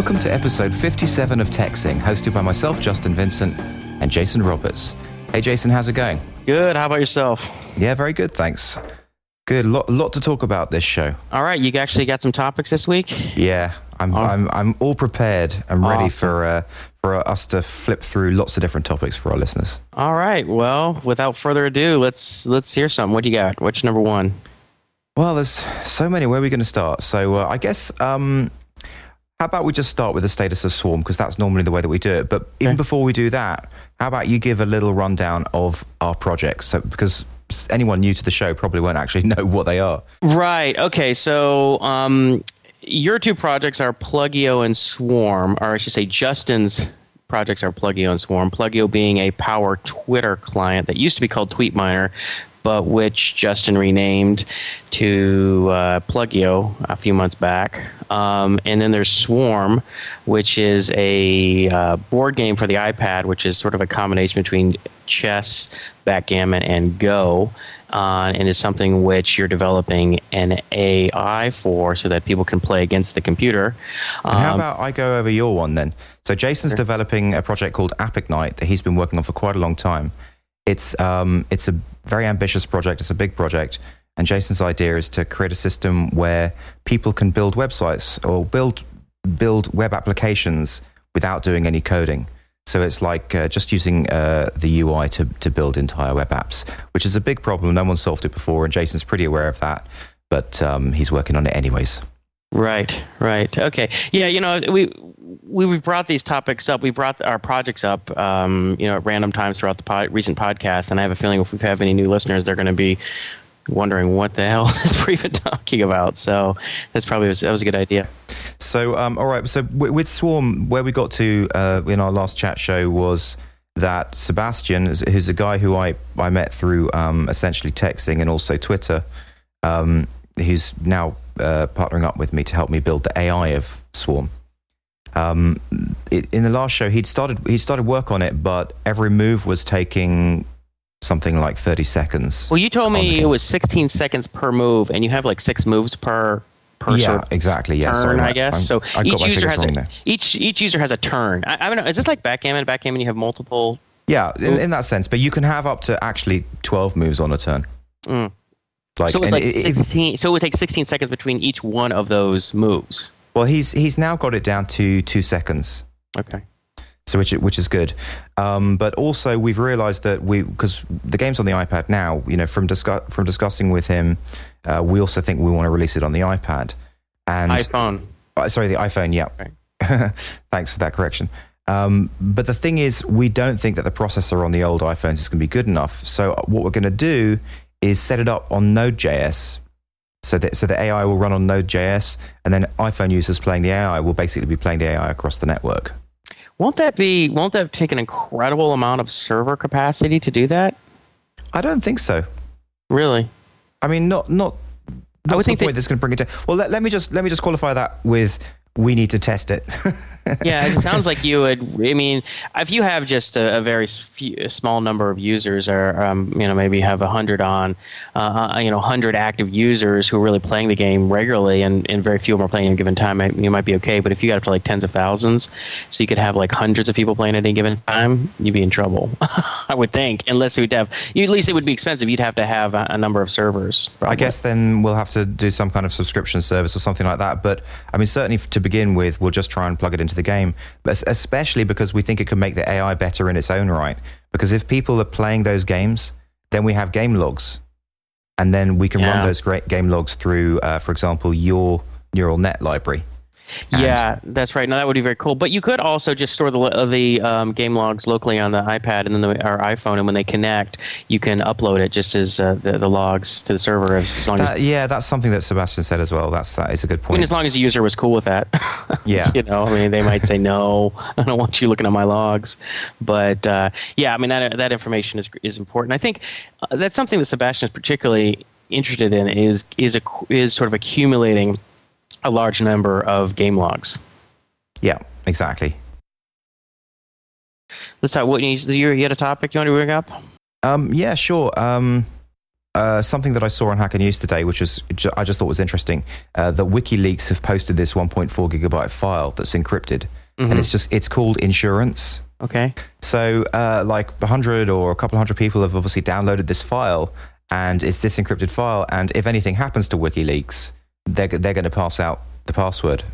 Welcome to episode 57 of TechZing, hosted by myself, Justin Vincent, and Jason Roberts. Hey, Jason, how's it going? Good. How about yourself? Yeah, very good, thanks. Good. Lot, lot to talk about this show. All right. You actually got some topics this week? Yeah, I'm, Oh. I'm, I'm all prepared. I'm ready Awesome. for, uh, for us to flip through lots of different topics for our listeners. All right. Well, without further ado, let's let's hear something. What do you got? What's number one? Well, there's so many. Where are we going to start? So uh, I guess um, how about we just start with the status of Swarm because that's normally the way that we do it. But even before we do that, how about you give a little rundown of our projects? So because anyone new to the show probably won't actually know what they are. Right. Okay. So, um, your two projects are Plugio and Swarm, or I should say, Justin's projects are Plugio and Swarm. Plugio being a Power Twitter client that used to be called TweetMiner, but which Justin renamed to uh, Plugio a few months back. Um, and then there's Swarm, which is a uh, board game for the iPad, which is sort of a combination between chess, backgammon, and Go uh, and is something which you're developing an AI for so that people can play against the computer. And how Um, about I go over your one then? So Jason's developing a project called AppIgnite that he's been working on for quite a long time. It's um, it's a very ambitious project. It's a big project, and Jason's idea is to create a system where people can build websites or build build web applications without doing any coding. So it's like uh, just using uh, the UI to to build entire web apps, which is a big problem. No one's solved it before, and Jason's pretty aware of that. But um, he's working on it anyways. Right, right. Okay. Yeah, you know, we we we brought these topics up. We brought our projects up, um, you know, at random times throughout the pod, recent podcast. And I have a feeling if we have any new listeners, they're going to be wondering what the hell is we even talking about. So that's probably that was a good idea. So, um, all right. So, with, Swarm, where we got to uh, in our last chat show was that Sebastian, who's- who's a guy who I, I met through um, essentially TechZing and also Twitter, um, who's now uh, partnering up with me to help me build the AI of Swarm. Um, it, in the last show, he'd started he started work on it, but every move was taking something like thirty seconds. Well, you told me it was 16 seconds per move, and you have like six moves per per yeah, sort of exactly. Yeah, turn, sorry, I guess. I'm- so I each user has a, there. each each user has a turn. I, I don't know. Is this like backgammon? Backgammon, you have multiple. Yeah, in, in that sense, but you can have up to actually twelve moves on a turn. Mm. Like, so it's and like i- if- 16. so it would take 16 seconds between each one of those moves. Well, he's he's now got it down to two seconds, Okay. so which which is good. Um, but also, we've realised that we because the game's on the iPad now. You know, from discuss, from discussing with him, uh, we also think we want to release it on the iPad. And iPhone. uh, sorry, the iPhone. Yeah. Right. Thanks for that correction. Um, but the thing is, we don't think that the processor on the old iPhones is going to be good enough. So what we're going to do is set it up on Node.js. So that so the AI will run on Node.js, and then iPhone users playing the AI will basically be playing the AI across the network. Won't that be? Won't that take an incredible amount of server capacity to do that? I don't think so. Really? I mean, not not I not would to the think that- point that's going to bring it down. Well, let, let me just let me just qualify that with we need to test it. yeah, it sounds like you would. I mean, if you have just a, a very few, a small number of users, or um, you know, maybe have a hundred on, uh, uh, you know, hundred active users who are really playing the game regularly, and, and very few of them are playing at a given time, you might be okay. But if you got up to like tens of thousands, so you could have like hundreds of people playing at any given time, you'd be in trouble. I would think, unless you'd have, you, at least it would be expensive. You'd have to have a, a number of servers. I guess then we'll have to do some kind of subscription service or something like that. But I mean, certainly f- to begin with, we'll just try and plug it into the game. But especially because we think it can make the AI better in its own right. Because if people are playing those games, then we have game logs, and then we can run those great game logs through, uh, for example, your neural net library. And- Yeah, that's right. Now that would be very cool. But you could also just store the uh, the um, game logs locally on the iPad and then the, or iPhone, and when they connect, you can upload it just as uh, the, the logs to the server as, as long That, as. yeah, that's something that Sebastian said as well. That's that is a good point. I mean, as long as the user was cool with that. Yeah. you know, I mean, they might say no. I don't want you looking at my logs, but uh, yeah, I mean that that information is is important. I think uh, that's something that Sebastian is particularly interested in is is a, is sort of accumulating a large number of game logs. yeah, exactly. Let's talk. What you, you you had a topic you want to bring up? Um, yeah, sure. Um, uh, something that I saw on Hacker News today, which is I just thought was interesting. Uh, that WikiLeaks have posted this 1.4 gigabyte file that's encrypted, and it's just it's called insurance. Okay. So, uh, like a hundred or a couple hundred people have obviously downloaded this file, and it's this encrypted file. And if anything happens to WikiLeaks, they're they're going to pass out the password.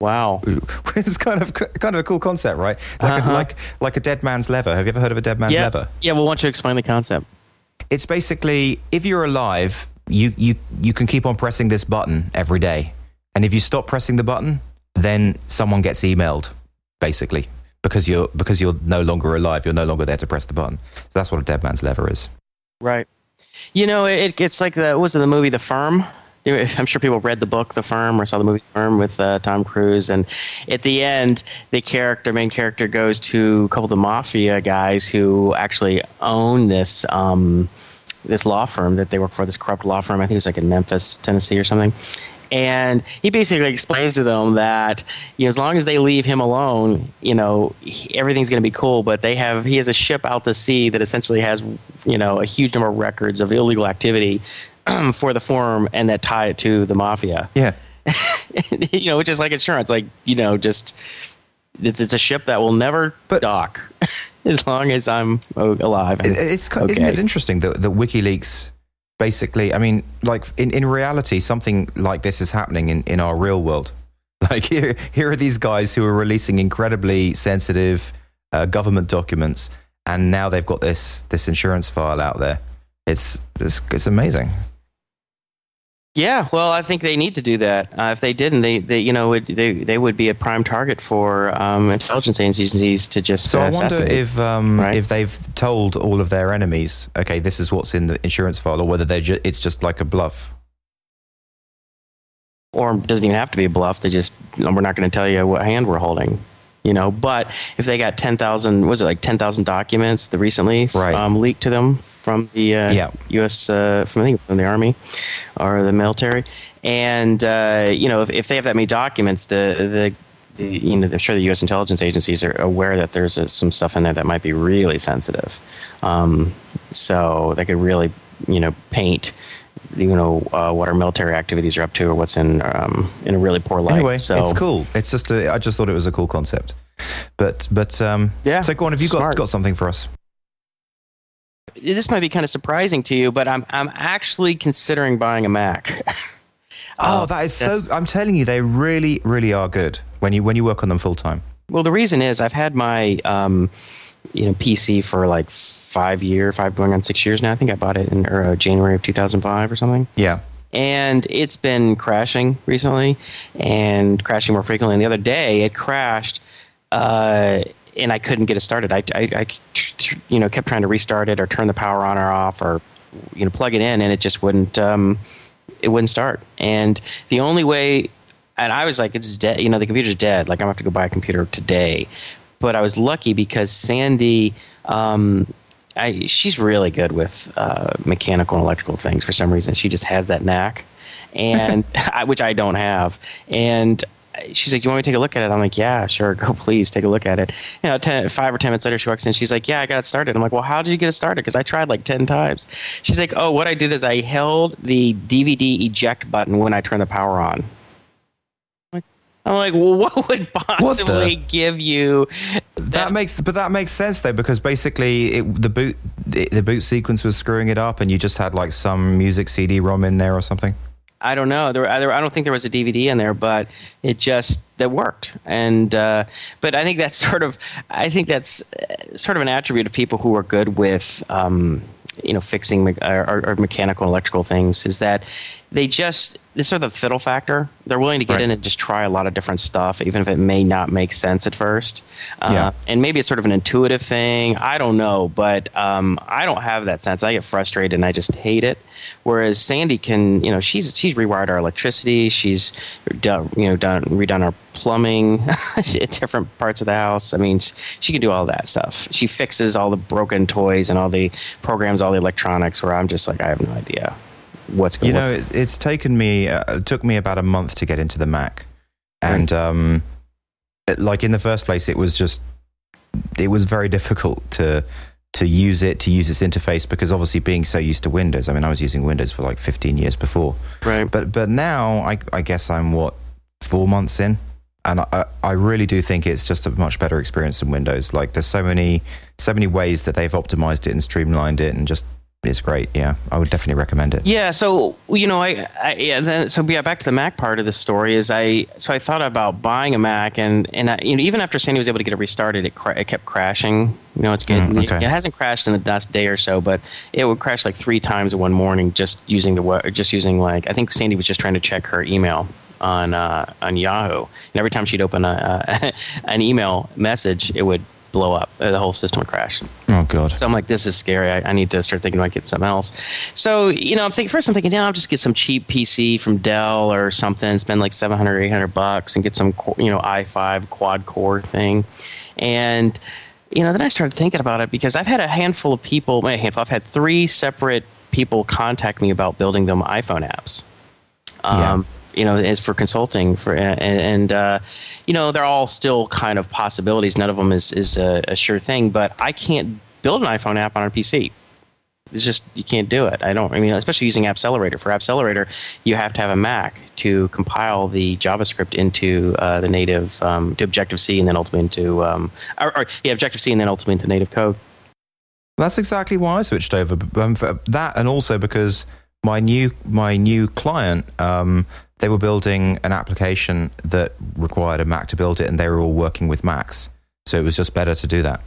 Wow. it's kind of kind of a cool concept, right? Like Uh-huh. a, like like a dead man's lever. Have you ever heard of a dead man's yeah. lever? Yeah. Well, why don't you explain the concept? It's basically if you're alive, you you you can keep on pressing this button every day, and if you stop pressing the button, then someone gets emailed, basically because you're because you're no longer alive. You're no longer there to press the button. So that's what a dead man's lever is. Right. You know, it, it's like the was it the movie The Firm? I'm sure people read the book The Firm or saw the movie Firm with uh, Tom Cruise, and at the end, the character, main character, goes to a couple of the mafia guys who actually own this um, this law firm that they work for, this corrupt law firm. I think it was like in Memphis, Tennessee, or something. And he basically explains to them that you know, as long as they leave him alone, you know, he- everything's going to be cool. But they have he has a ship out to sea that essentially has you know a huge number of records of illegal activity for the firm and that tie it to the mafia. Yeah. you know, which is like insurance, like you know, just it's it's a ship that will never But- dock as long as I'm alive. It- It's ki- isn't it interesting that, that WikiLeaks basically? I mean, like in, in reality, something like this is happening in, in our real world. Like here, here are these guys who are releasing incredibly sensitive uh, government documents, and now they've got this this insurance file out there. It's it's, it's amazing. Yeah, well, I think they need to do that. Uh, if they didn't, they, they you know would, they they would be a prime target for um, intelligence agencies to just. So uh, I wonder if um, right? if they've told all of their enemies, okay, this is what's in the insurance file, or whether they ju- it's just like a bluff. or it doesn't even have to be a bluff. They just we're not going to tell you what hand we're holding, you know. But if they got ten thousand, was it like ten thousand documents that recently Right. um, leaked to them from the uh, Yeah. U.S. Uh, from I think from the Army or the military, and uh, you know if, if they have that many documents, the the the, you know, I'm sure the U.S. intelligence agencies are aware that there's uh some stuff in there that might be really sensitive. Um, so they could really, you know, paint, you know, uh, what our military activities are up to or what's in um, in a really poor light. Anyway, so it's cool. It's just a, I just thought it was a cool concept. But but um, Yeah, So go on. Have you got smart. got something for us? This might be kind of surprising to you, but I'm I'm actually considering buying a Mac. Oh, Uh, that is so. I'm telling you, they really, really are good when you when you work on them full time. Well, the reason is I've had my um, you know PC for like five year, five going on six years now. I think I bought it in uh, January of 2005 or something. Yeah. and it's been crashing recently and crashing more frequently. And the other day, it crashed, uh, and I couldn't get it started. I, I, I, you know, kept trying to restart it or turn the power on or off or, you know, plug it in, and it just wouldn't. Um, it wouldn't start. And the only way, and I was like, it's dead. You know, the computer's dead. Like I'm gonna have to go buy a computer today. But I was lucky because Sandy. Um, I, she's really good with uh, mechanical and electrical things for some reason. She just has that knack, and I, which I don't have. And she's like, "You want me to take a look at it?" I'm like, "Yeah, sure, go please take a look at it." You know, ten, five or ten minutes later, she walks in. She's like, "Yeah, I got it started." I'm like, "Well, how did you get it started?" Because I tried like ten times. She's like, "Oh, what I did is I held the DVD eject button when I turned the power on." I'm like, well, what would possibly give you That, makes, but that makes sense though because basically it, the boot the, the boot sequence was screwing it up, and you just had like some music CD-ROM in there or something. I don't know. There, there, I don't think there was a DVD in there, but it just that worked. And uh, but I think that's sort of I think that's uh, sort of an attribute of people who are good with um, you know fixing me- or, or, or mechanical and electrical things is that they just this is sort of the fiddle factor. They're willing to get Right. in and just try a lot of different stuff, even if it may not make sense at first. Uh, Yeah. And maybe it's sort of an intuitive thing. I don't know, but um, I don't have that sense. I get frustrated and I just hate it. Whereas Sandy can, you know, she's she's rewired our electricity. She's done, you know, done redone our plumbing at different parts of the house. I mean, she, she can do all that stuff. She fixes all the broken toys and all the programs, all the electronics. Where I'm just like, I have no idea what's going. You know, it's, it's taken me, uh, it took me about a month to get into the Mac. And, um, it, like, in the first place, it was just, it was very difficult to, to use it, to use its interface, because obviously being so used to Windows. I mean, I was using Windows for like 15 years before. Right. But but now I, I guess I'm what four months in, and I, I really do think it's just a much better experience than Windows. Like there's so many so many ways that they've optimized it and streamlined it, and just it's great. Yeah, I would definitely recommend it. Yeah, so you know, I, I yeah, then so yeah, back to the Mac part of the story is I so I thought about buying a Mac and and I, you know even after Sandy was able to get it restarted, it, cra- it kept crashing. You know, it's getting Mm, okay. it, hasn't crashed in the last day or so, but it would crash like three times in one morning just using the just using like I think Sandy was just trying to check her email on uh, on Yahoo, and every time she'd open a, a an email message, it would blow up. Uh, the whole system would crash. Oh god. So I'm like, this is scary. I, I need to start thinking about getting something else. So you know, I'm thinking first. I'm thinking, yeah, I'll just get some cheap PC from Dell or something. Spend like 700, 800 bucks and get some, you know, i5 quad core thing. And you know, then I started thinking about it because I've had a handful of people. A handful. I've had three separate people contact me about building them iPhone apps. Yeah. Um, You know, as for consulting for and, and uh, you know they're all still kind of possibilities. None of them is is a, a sure thing. But I can't build an iPhone app on a PC. It's just you can't do it. I don't. I mean, especially using Appcelerator. For Appcelerator, you have to have a Mac to compile the JavaScript into uh, the native um, to Objective C and then ultimately into um, or, or yeah Objective C and then ultimately into native code. That's exactly why I switched over. Um, that, and also because my new my new client, um, they were building an application that required a Mac to build it, and they were all working with Macs, so it was just better to do that.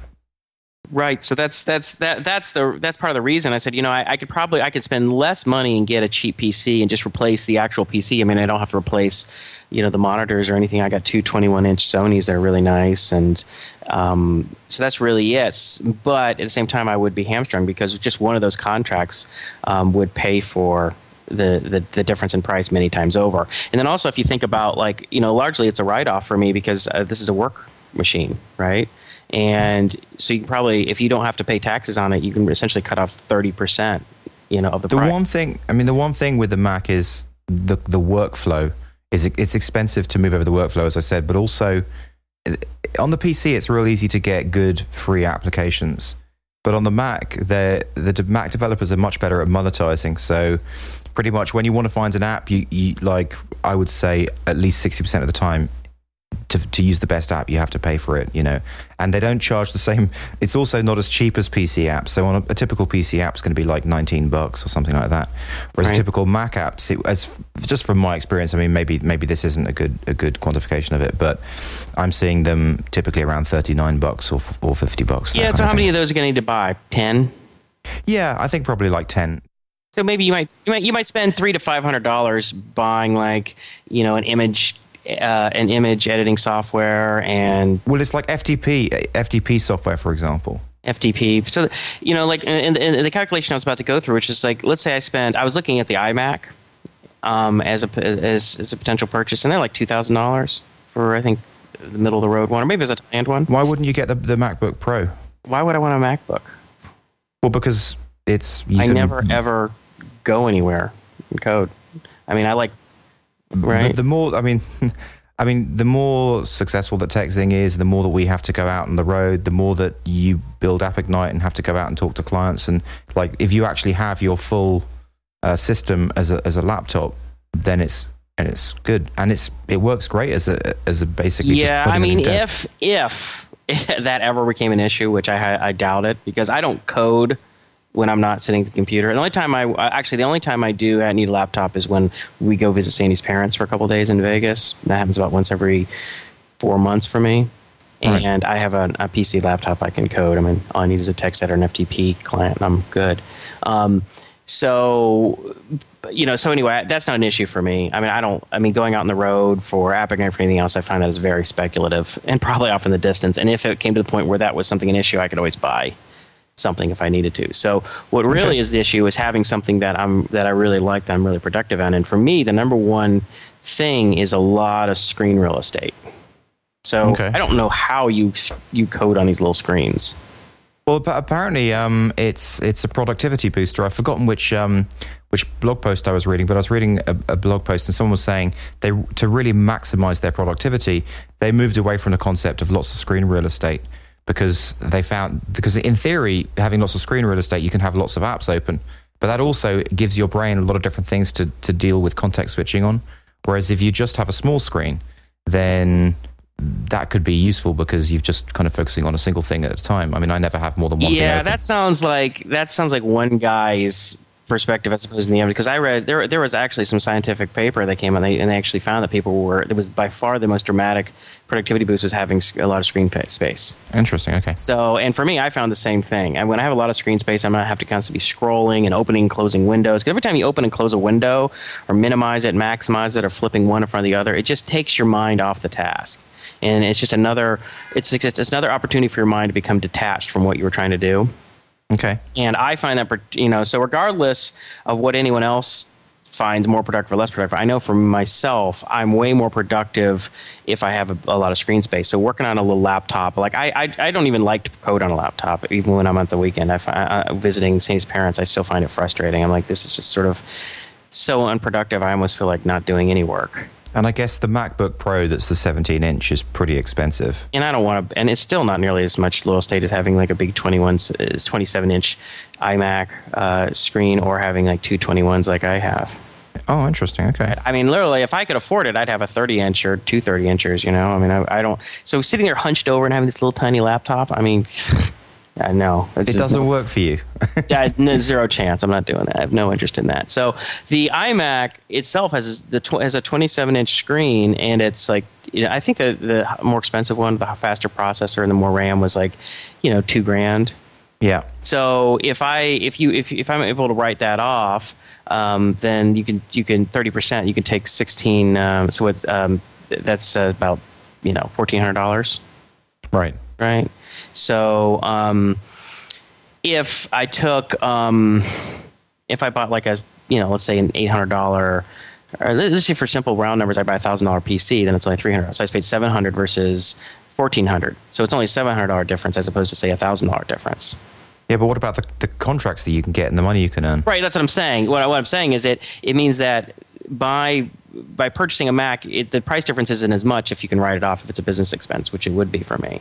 Right. So that's that's that that's the that's part of the reason I said you know I, I could probably I could spend less money and get a cheap PC and just replace the actual PC. I mean I don't have to replace you know the monitors or anything. I got two 21 inch Sony's that are really nice and um, so that's really it. But at the same time I would be hamstrung because just one of those contracts um, would pay for the, the the difference in price many times over. And then also if you think about like you know largely it's a write off for me because uh, this is a work machine, right? And so you can probably if you don't have to pay taxes on it, you can essentially cut off thirty percent, you know, of the, The price. one thing, I mean, the one thing with the Mac is the the workflow is it's expensive to move over the workflow, as I said, but also eh, on the PC it's real easy to get good free applications. But on the Mac, the Mac developers are much better at monetizing. So pretty much when you want to find an app, you, you like I would say at least sixty percent of the time. To, to use the best app, you have to pay for it, you know, and they don't charge the same. It's also not as cheap as PC apps. So on a, a typical PC app is going to be like nineteen bucks or something like that. Whereas Right. a typical Mac apps, it, as just from my experience, I mean, maybe maybe this isn't a good a good quantification of it, but I'm seeing them typically around thirty nine bucks or or fifty bucks. yeah. So of how many of those are going to need to buy? Ten. Yeah, I think probably like ten. So maybe you might you might you might spend three to five hundred dollars buying like you know an image uh, an image editing software and Well, it's like FTP FTP software, for example. FTP. So you know like in, in, in the calculation I was about to go through, which is like let's say I spend I was looking at the iMac um, as a as, as a potential purchase, and they're like two thousand dollars for I think the middle of the road one, or maybe it's a high-end one. Why wouldn't you get the, the MacBook Pro? Why would I want a MacBook? Well, because it's you I can- never ever go anywhere in code. I mean, I like right. The, the more, I mean, I mean, the more successful that TechZing is, the more that we have to go out on the road, the more that you build AppIgnite and have to go out and talk to clients. And like, if you actually have your full uh, system as a as a laptop, then it's and it's good and it's it works great as a as a basically yeah, I mean, if if that ever became an issue, which I I doubt it, because I don't code when I'm not sitting at the computer. And The only time I actually the only time I do I need a laptop is when we go visit Sandy's parents for a couple days in Vegas. That happens about once every four months for me. Right. And I have a, a PC laptop I can code. I mean, all I need is a text editor and FTP client, and I'm good. Um, so, you know, so anyway, that's not an issue for me. I mean, I don't. I mean, going out on the road for AppIgnite for anything else, I find that is very speculative and probably off in the distance. And if it came to the point where that was something an issue, I could always buy something if I needed to. So what really Okay. is the issue is having something that I'm that I really like that I'm really productive on. And for me, the number one thing is a lot of screen real estate. So Okay. I don't know how you you code on these little screens. Well, apparently, um, it's it's a productivity booster. I've forgotten which um, which blog post I was reading, but I was reading a, a blog post, and someone was saying they to really maximize their productivity, they moved away from the concept of lots of screen real estate because they found because in theory having lots of screen real estate you can have lots of apps open but that also gives your brain a lot of different things to, to deal with context switching on whereas if you just have a small screen then that could be useful because you're just kind of focusing on a single thing at a time. I mean, I never have more than one. Yeah, that sounds like that sounds like one guy's perspective as opposed to the other. Because I read there there was actually some scientific paper that came out and they, and they actually found that people were it was by far the most dramatic productivity boost was having a lot of screen space. Interesting. Okay. So, and for me, I found the same thing. And when I have a lot of screen space, I'm gonna have to constantly be scrolling and opening and closing windows. Because every time you open and close a window, or minimize it, maximize it, or flipping one in front of the other, it just takes your mind off the task and it's just another it's it's another opportunity for your mind to become detached from what you were trying to do. Okay. And I find that you know so regardless of what anyone else finds more productive or less productive. I know for myself, I'm way more productive if I have a, a, lot of screen space. So working on a little laptop, like I, I, I, don't even like to code on a laptop, even when I'm at the weekend. I uh, visiting Sandy's parents, I still find it frustrating. I'm like, this is just sort of so unproductive. I almost feel like not doing any work. And I guess the MacBook Pro that's the 17 inch is pretty expensive. And I don't want to, and it's still not nearly as much low estate as having like a big 21, 27 inch iMac uh, screen or having like two 21s like I have. Oh, interesting. Okay. I mean, literally, if I could afford it, I'd have a 30 inch or two 30 inchers, you know? I mean, I, I don't. So sitting there hunched over and having this little tiny laptop, I mean, I know it doesn't no, work for you. yeah, no, zero chance. I'm not doing that. I have no interest in that. So the iMac itself has the tw- has a 27 inch screen, and it's like you know, I think the the more expensive one, the faster processor and the more RAM was like, you know, two grand. Yeah. So if I if you if if I'm able to write that off, um, then you can you can 30 percent. You can take 16. Um, so it's um, that's uh, about you know 1400 dollars. Right. Right. So um, if I took, um, if I bought like a, you know, let's say an eight hundred dollar, or let's say for simple round numbers, I buy a thousand dollar PC, then it's only three hundred. So I paid seven hundred versus fourteen hundred. So it's only seven hundred dollar difference as opposed to say a thousand dollar difference. Yeah, but what about the, the contracts that you can get and the money you can earn? Right, that's what I'm saying. What, I, what I'm saying is it it means that by by purchasing a Mac, it, the price difference isn't as much if you can write it off if it's a business expense, which it would be for me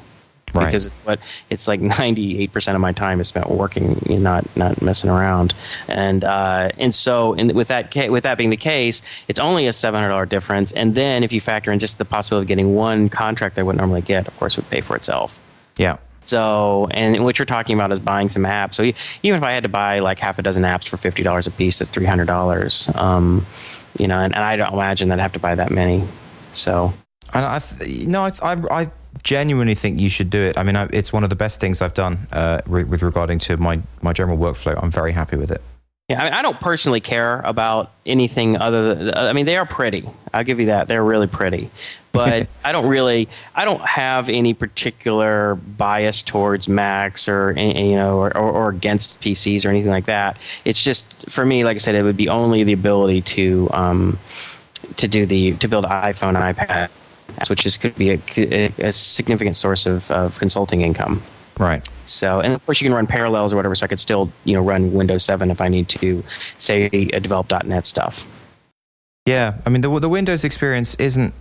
right. because it's what it's like 98% of my time is spent working not not messing around and uh, and so in, with that with that being the case it's only a $700 difference and then if you factor in just the possibility of getting one contract that I wouldn't normally get of course would pay for itself yeah so, and what you're talking about is buying some apps. So, even if I had to buy like half a dozen apps for fifty dollars a piece, that's three hundred dollars. Um, you know, and, and, I don't imagine that I'd have to buy that many. So, and I, th- no, I, I, I genuinely think you should do it. I mean, I, it's one of the best things I've done uh, re- with regarding to my, my general workflow. I'm very happy with it. Yeah, I, mean, I don't personally care about anything other than. I mean, they are pretty. I'll give you that. They're really pretty, but I don't really. I don't have any particular bias towards Macs or you know or, or, or, against PCs or anything like that. It's just for me, like I said, it would be only the ability to um, to do the to build iPhone and iPad which is could be a, a significant source of, of consulting income. Right. So, and of course, you can run parallels or whatever. So I could still, you know, run Windows 7 if I need to, say, develop .NET stuff. Yeah, I mean, the the Windows experience isn't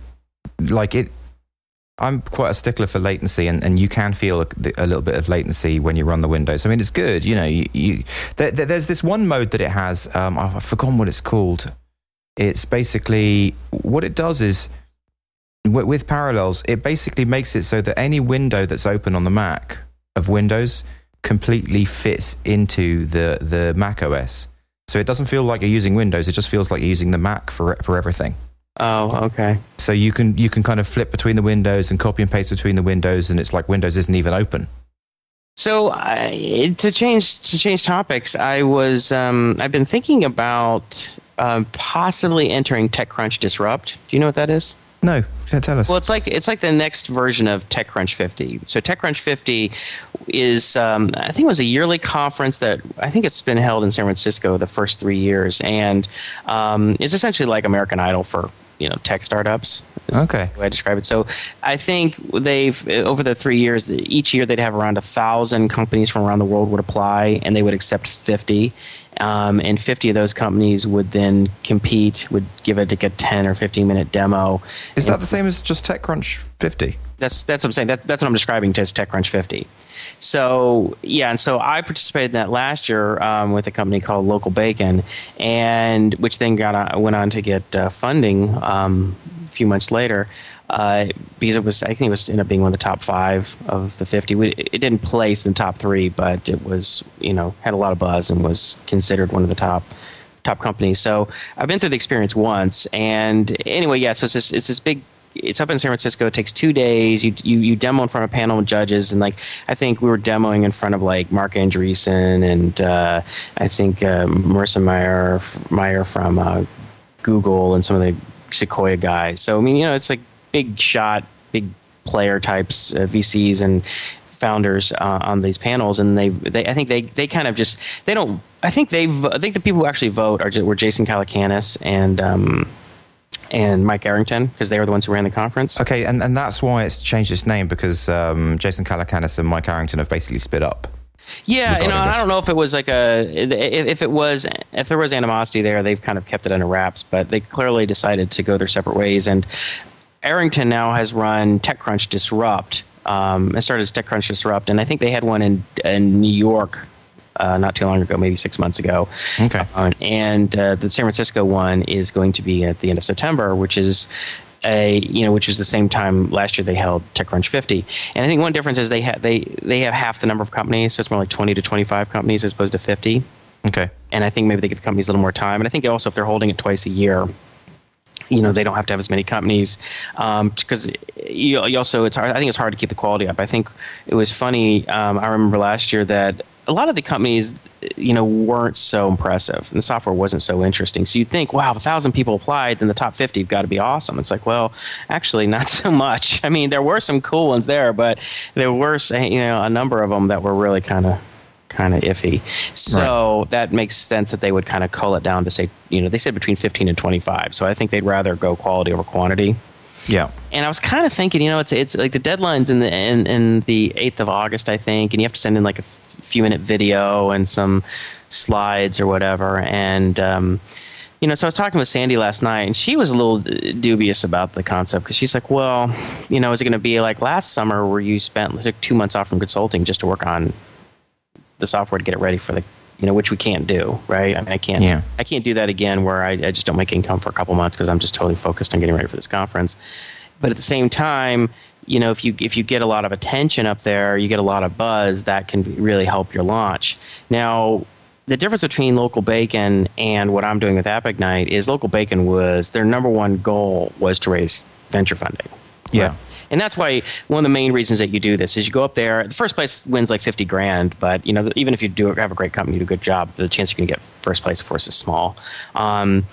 like it. I'm quite a stickler for latency, and, and you can feel a, a, little bit of latency when you run the Windows. I mean, it's good, you know. You, you there, there's this one mode that it has. Um, I've forgotten what it's called. It's basically what it does is with Parallels, it basically makes it so that any window that's open on the Mac of Windows completely fits into the, the Mac OS. So it doesn't feel like you're using Windows, it just feels like you're using the Mac for, for everything. Oh, okay. So you can you can kind of flip between the windows and copy and paste between the windows, and it's like Windows isn't even open. So uh, to change to change topics, I was um, I've been thinking about uh, possibly entering TechCrunch Disrupt. Do you know what that is? No, can't tell us. Well, it's like it's like the next version of TechCrunch 50. So TechCrunch 50 is um, I think it was a yearly conference that I think it's been held in San Francisco the first three years, and um, it's essentially like American Idol for you know tech startups. Okay, the way I describe it. So I think they've over the three years, each year they'd have around a thousand companies from around the world would apply, and they would accept 50 um, and 50 of those companies would then compete, would give it like a 10 or 15 minute demo. Is that the same as just TechCrunch 50? That's that's what I'm saying. That, that's what I'm describing to as TechCrunch 50. So yeah, and so I participated in that last year um, with a company called Local Bacon, and which then got on, went on to get uh, funding um, a few months later. Uh, because it was, I think it was ended up being one of the top five of the 50. We, it didn't place in the top three, but it was, you know, had a lot of buzz and was considered one of the top top companies. So I've been through the experience once, and anyway, yeah. So it's this, it's this big it's up in San Francisco. It takes two days. You, you you demo in front of a panel of judges, and like I think we were demoing in front of like Marc Andreessen and uh, I think uh, Marissa Mayer Meyer from uh, Google and some of the Sequoia guys. So I mean, you know, it's like big shot, big player types, uh, VCs and founders uh, on these panels, and they, they I think they they kind of just they don't. I think they I think the people who actually vote are were Jason Calacanis and. Um, and Mike Arrington because they were the ones who ran the conference. Okay, and, and that's why it's changed its name because um, Jason Calacanis and Mike Arrington have basically split up. Yeah, you know, I don't know if it was like a if it was if there was animosity there, they've kind of kept it under wraps, but they clearly decided to go their separate ways. And Arrington now has run TechCrunch Disrupt. Um, it started as TechCrunch Disrupt, and I think they had one in in New York uh, not too long ago, maybe six months ago. Okay. Uh, and uh, the San Francisco one is going to be at the end of September, which is a you know which is the same time last year they held TechCrunch 50. And I think one difference is they have they they have half the number of companies, so it's more like 20 to 25 companies as opposed to 50. Okay. And I think maybe they give the companies a little more time. And I think also if they're holding it twice a year, you know they don't have to have as many companies because um, you, you, also it's hard, I think it's hard to keep the quality up. I think it was funny. Um, I remember last year that a lot of the companies, you know, weren't so impressive, and the software wasn't so interesting. So you'd think, wow, if a thousand people applied, then the top fifty have got to be awesome. It's like, well, actually, not so much. I mean, there were some cool ones there, but there were, you know, a number of them that were really kind of kind of iffy. So right. that makes sense that they would kind of cull it down to say, you know, they said between 15 and 25. So I think they'd rather go quality over quantity. Yeah. And I was kind of thinking, you know, it's it's like the deadline's in the in, in the 8th of August, I think, and you have to send in like a few minute video and some slides or whatever. And, um, you know, so I was talking with Sandy last night, and she was a little dubious about the concept because she's like, well, you know, is it going to be like last summer where you spent like two months off from consulting just to work on the software to get it ready for the you know, which we can't do, right? I mean, I can't, yeah. I can't do that again where I, I just don't make income for a couple months because I'm just totally focused on getting ready for this conference. But at the same time, you know, if you if you get a lot of attention up there, you get a lot of buzz that can really help your launch. Now, the difference between local bacon and what I'm doing with AppIgnite is local bacon was their number one goal was to raise venture funding. Yeah. Right? And that's why one of the main reasons that you do this is you go up there. The first place wins like fifty grand, but you know even if you do have a great company, you do a good job, the chance you can get first place, of course, is small. Um,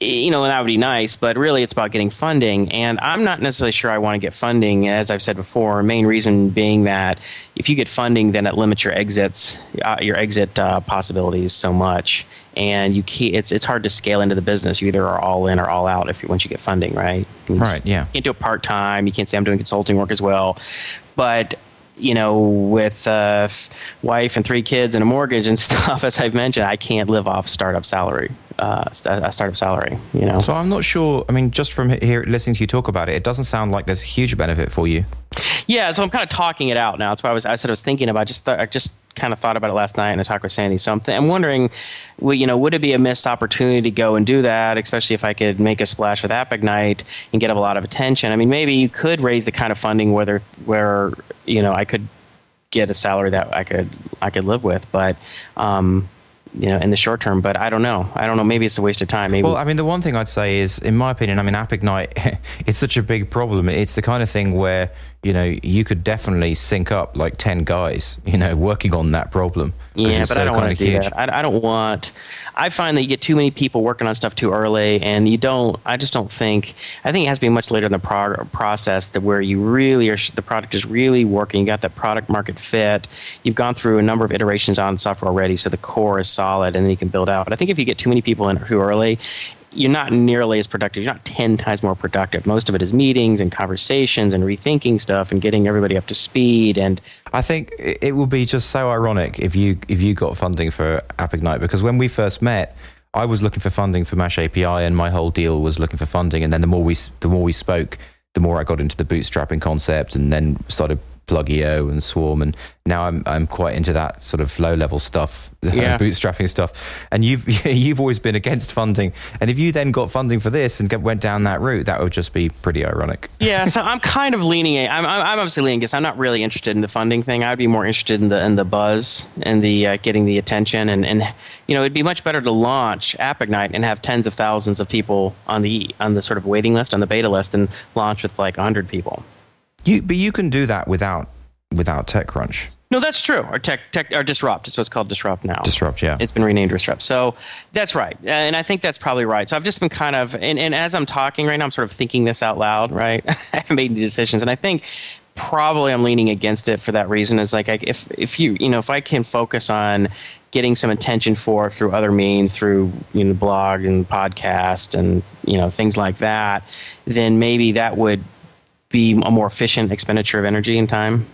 you know, that would be nice, but really it's about getting funding. And I'm not necessarily sure I want to get funding, as I've said before. Main reason being that if you get funding, then it limits your exits, uh, your exit uh, possibilities so much, and you can't, it's it's hard to scale into the business. You either are all in or all out if you, once you get funding, right? right. Yeah. You can't do it part time. You can't say I'm doing consulting work as well, but you know, with a wife and three kids and a mortgage and stuff, as I've mentioned, I can't live off startup salary uh, a startup salary. You know. So I'm not sure. I mean, just from here listening to you talk about it, it doesn't sound like there's a huge benefit for you. Yeah, so I'm kind of talking it out now. That's why I was. I said I was thinking about. Just th- I just kind of thought about it last night and I talked with Sandy. So I'm, th- I'm wondering, well, you know, would it be a missed opportunity to go and do that, especially if I could make a splash with AppIgnite and get a lot of attention? I mean, maybe you could raise the kind of funding where where you know I could get a salary that I could I could live with, but um, you know, in the short term. But I don't know. I don't know. Maybe it's a waste of time. Maybe. Well, I mean, the one thing I'd say is, in my opinion, I mean, AppIgnite, it's such a big problem. It's the kind of thing where you know you could definitely sync up like ten guys, you know, working on that problem. Yeah, but so I uh, don't want to do that. I, I don't want. I find that you get too many people working on stuff too early, and you don't. I just don't think. I think it has to be much later in the prog- process that where you really are. The product is really working. You got that product market fit. You've gone through a number of iterations on software already, so the core is solid, and then you can build out. But I think if you get too many people in too early, you're not nearly as productive. You're not 10 times more productive. Most of it is meetings and conversations and rethinking stuff and getting everybody up to speed. And I think it will be just so ironic if you if you got funding for AppIgnite because when we first met, I was looking for funding for Mash API and my whole deal was looking for funding. And then the more we the more we spoke, the more I got into the bootstrapping concept and then started Plugio and Swarm, and now I'm I'm quite into that sort of low level stuff, yeah. bootstrapping stuff. And you've you've always been against funding, and if you then got funding for this and went down that route, that would just be pretty ironic. Yeah, so I'm kind of leaning. I'm I'm obviously leaning against. I'm not really interested in the funding thing. I'd be more interested in the in the buzz and the uh, getting the attention, and and you know it'd be much better to launch AppIgnite and have tens of thousands of people on the on the sort of waiting list on the beta list, and launch with like hundred people. You, but you can do that without without TechCrunch. No, that's true. Or tech, tech, or disrupt. It's what's called disrupt now. Disrupt, yeah. It's been renamed disrupt. So that's right, and I think that's probably right. So I've just been kind of, and, and as I'm talking right now, I'm sort of thinking this out loud, right? I haven't made any decisions, and I think probably I'm leaning against it for that reason. Is like I, if if you you know if I can focus on getting some attention for through other means, through you know blog and podcast and you know things like that, then maybe that would be a more efficient expenditure of energy and time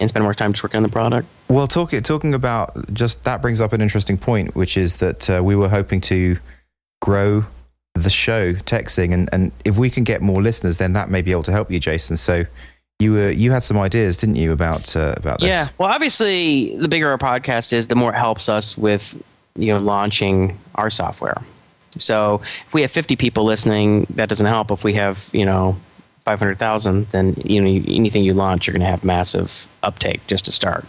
and spend more time just working on the product. Well, talking talking about just that brings up an interesting point, which is that uh, we were hoping to grow the show TechZing and, and if we can get more listeners, then that may be able to help you, Jason. So you were you had some ideas, didn't you, about uh, about this? Yeah. Well, obviously, the bigger our podcast is, the more it helps us with you know launching our software. So if we have 50 people listening, that doesn't help. If we have you know 500,000, then you know anything you launch, you're going to have massive uptake just to start.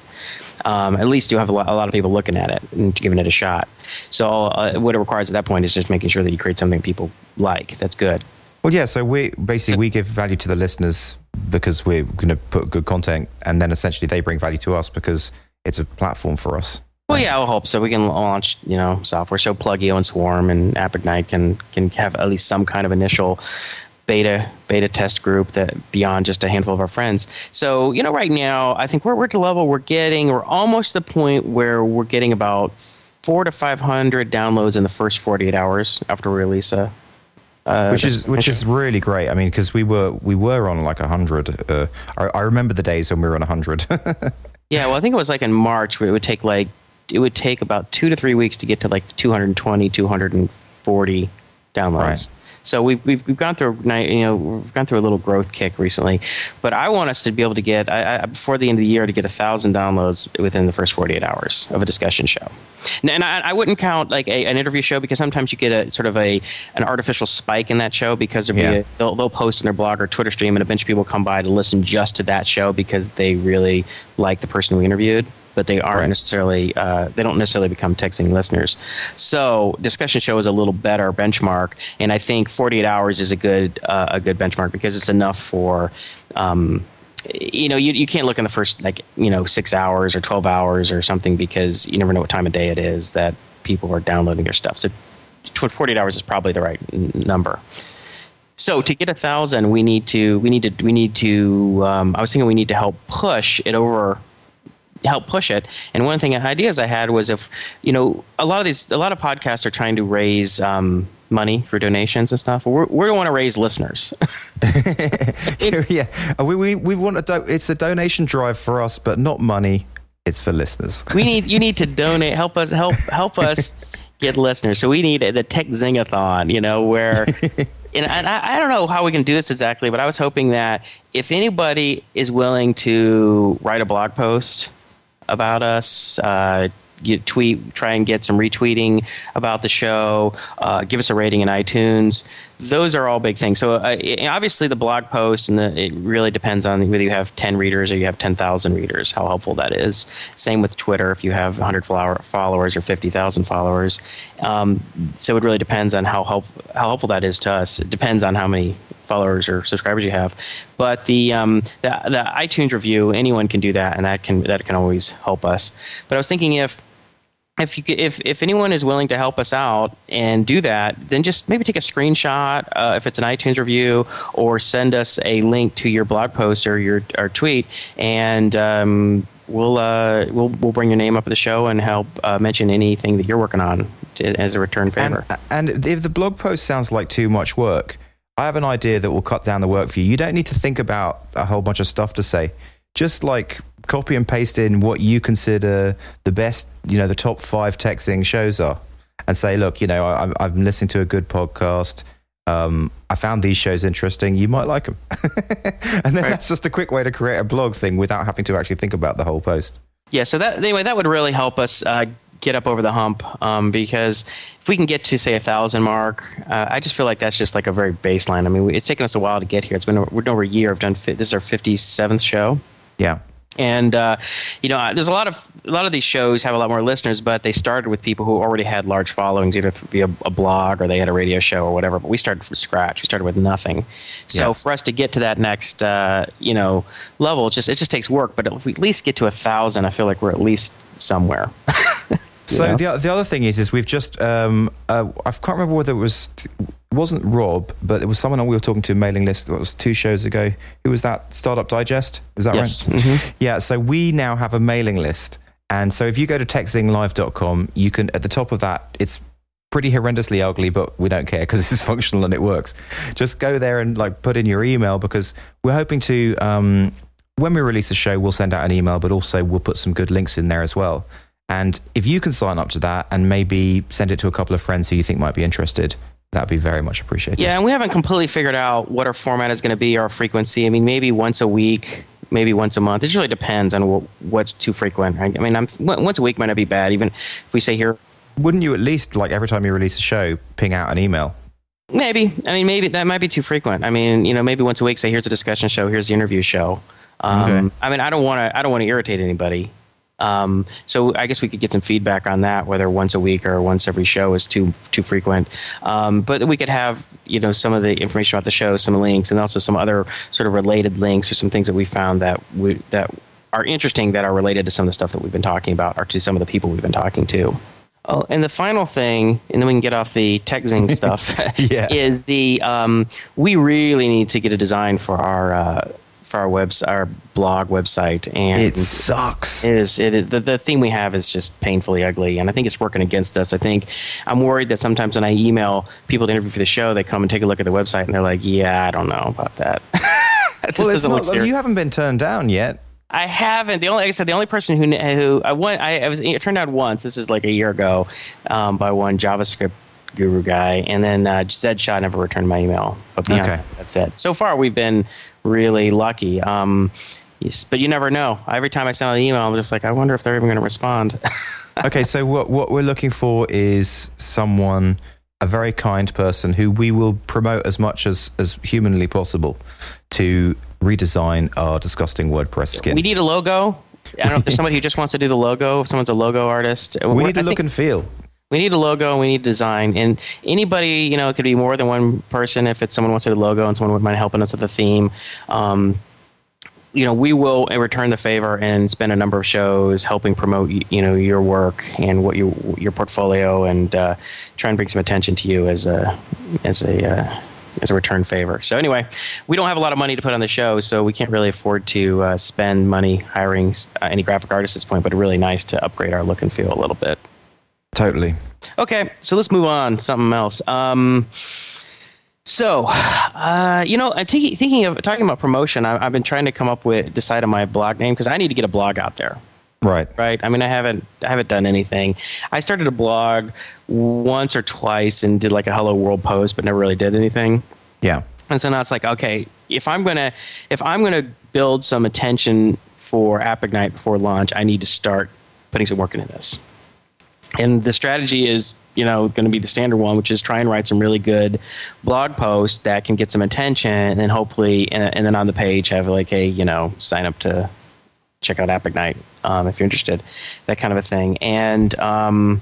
Um, at least you have a lot, a lot, of people looking at it and giving it a shot. So uh, what it requires at that point is just making sure that you create something people like. That's good. Well, yeah. So we basically so, we give value to the listeners because we're going to put good content, and then essentially they bring value to us because it's a platform for us. Well, yeah, I hope so. We can launch, you know, software. So Plugio and Swarm and AppIgnite can can have at least some kind of initial beta beta test group that beyond just a handful of our friends. So you know, right now I think we're we're at the level we're getting. We're almost to the point where we're getting about four to five hundred downloads in the first forty eight hours after we release a. Uh, which is which is really great. I mean, because we were we were on like hundred. Uh, I, I remember the days when we were on hundred. yeah, well, I think it was like in March where it would take like it would take about two to three weeks to get to like 220, 240 downloads. Right. So we've, we've, we've gone through you know we've gone through a little growth kick recently, but I want us to be able to get I, I, before the end of the year to get a thousand downloads within the first 48 hours of a discussion show. And, and I, I, wouldn't count like a, an interview show because sometimes you get a sort of a an artificial spike in that show because yeah. a, they'll they'll post in their blog or Twitter stream and a bunch of people come by to listen just to that show because they really like the person we interviewed but they aren't right. necessarily uh, they don't necessarily become TechZing listeners. So discussion show is a little better benchmark, and I think 48 hours is a good uh, a good benchmark because it's enough for. Um, you know, you, you can't look in the first like you know six hours or twelve hours or something because you never know what time of day it is that people are downloading your stuff. So, 48 hours is probably the right number. So to get a thousand, we need to we need to we need to. Um, I was thinking we need to help push it over help push it. And one thing ideas I had was if you know a lot of these a lot of podcasts are trying to raise um, money for donations and stuff. We're, we want to raise listeners. yeah, we, we, we want a do- it's a donation drive for us, but not money. It's for listeners. we need you need to donate. Help us help help us get listeners. So we need the Tech Zingathon. You know where. and I, I, don't know how we can do this exactly, but I was hoping that if anybody is willing to write a blog post about us. Uh, get, tweet, try and get some retweeting about the show. Uh, give us a rating in iTunes. Those are all big things. So uh, obviously, the blog post and the, it really depends on whether you have ten readers or you have ten thousand readers. How helpful that is. Same with Twitter. If you have hundred followers or fifty thousand followers, um, so it really depends on how help, how helpful that is to us. It depends on how many followers or subscribers you have. But the, um, the the iTunes review, anyone can do that, and that can that can always help us. But I was thinking if if you if if anyone is willing to help us out and do that, then just maybe take a screenshot uh, if it's an iTunes review, or send us a link to your blog post or your or tweet, and um, we'll uh, we'll we'll bring your name up at the show and help uh, mention anything that you're working on to, as a return favor. And, and if the blog post sounds like too much work, I have an idea that will cut down the work for you. You don't need to think about a whole bunch of stuff to say. Just like copy and paste in what you consider the best, you know, the top five TechZing shows are, and say, look, you know, I'm, I'm listening to a good podcast. um, I found these shows interesting. You might like them. and then right. that's just a quick way to create a blog thing without having to actually think about the whole post. Yeah. So that anyway, that would really help us uh, get up over the hump um, because if we can get to say a thousand mark, uh, I just feel like that's just like a very baseline. I mean, it's taken us a while to get here. It's been we're over a year. I've done this is our fifty seventh show. Yeah and uh, you know there's a lot of a lot of these shows have a lot more listeners but they started with people who already had large followings either via a blog or they had a radio show or whatever but we started from scratch. We started with nothing. So yeah. for us to get to that next uh, you know level it just it just takes work but if we at least get to a thousand i feel like we're at least somewhere so the, the other thing is is we've just um, uh, i can't remember whether it was it wasn't Rob, but it was someone we were talking to a mailing list. It was two shows ago. Who was that? Startup Digest. Is that yes. right? Mm-hmm. Yeah. So we now have a mailing list, and so if you go to techzinglive.com, you can at the top of that. It's pretty horrendously ugly, but we don't care because it's functional and it works. Just go there and like put in your email because we're hoping to. Um, when we release a show, we'll send out an email, but also we'll put some good links in there as well. And if you can sign up to that and maybe send it to a couple of friends who you think might be interested, that'd be very much appreciated. Yeah, and we haven't completely figured out what our format is going to be, our frequency. I mean, maybe once a week, maybe once a month. It really depends on what's too frequent. Right? I mean, I'm, once a week might not be bad, even if we say here. Wouldn't you at least, like every time you release a show, ping out an email? Maybe. I mean, maybe that might be too frequent. I mean, you know, maybe once a week, say, here's a discussion show, here's the interview show. Um, okay. I mean, I don't want to. I don't want to irritate anybody. Um, so I guess we could get some feedback on that, whether once a week or once every show is too too frequent. Um, but we could have you know some of the information about the show, some links, and also some other sort of related links or some things that we found that we that are interesting that are related to some of the stuff that we've been talking about or to some of the people we've been talking to. Oh, and the final thing, and then we can get off the TechZing stuff, yeah. is the um, we really need to get a design for our uh, for our webs our blog website and it sucks it is it is the, the theme we have is just painfully ugly and i think it's working against us i think i'm worried that sometimes when i email people to interview for the show they come and take a look at the website and they're like yeah i don't know about that that well, doesn't not, look you haven't been turned down yet I haven't. The only, like I said, the only person who who I went, I, I was it turned out once. This is like a year ago, um, by one JavaScript guru guy, and then uh, Zed Shaw never returned my email. But beyond okay. that's it. So far, we've been really lucky. Um, but you never know. Every time I send an email, I'm just like, I wonder if they're even going to respond. okay, so what what we're looking for is someone, a very kind person who we will promote as much as as humanly possible to redesign our disgusting WordPress skin. We need a logo. I don't know if there's somebody who just wants to do the logo. If someone's a logo artist, we need a look and feel we need a logo and we need design and anybody you know it could be more than one person if it's someone wants to do a logo and someone would mind helping us with the theme um, you know we will return the favor and spend a number of shows helping promote you know your work and what you your portfolio and uh, try and bring some attention to you as a as a uh, as a return favor. So anyway, we don't have a lot of money to put on the show, so we can't really afford to uh, spend money hiring uh, any graphic artists at this point. But it's really nice to upgrade our look and feel a little bit. Totally. Okay, so let's move on. Something else. Um, so, uh, you know, t- thinking of talking about promotion, I, have been trying to come up with decide on my blog name because I need to get a blog out there. Right. Right. I mean, I haven't I haven't done anything. I started a blog once or twice and did like a hello world post, but never really did anything. Yeah. And so now it's like, okay, if I'm gonna if I'm gonna build some attention for App Ignite before launch, I need to start putting some work into this and the strategy is you know going to be the standard one which is try and write some really good blog posts that can get some attention and then hopefully and, and then on the page have like a you know sign up to check out app ignite um, if you're interested that kind of a thing and um,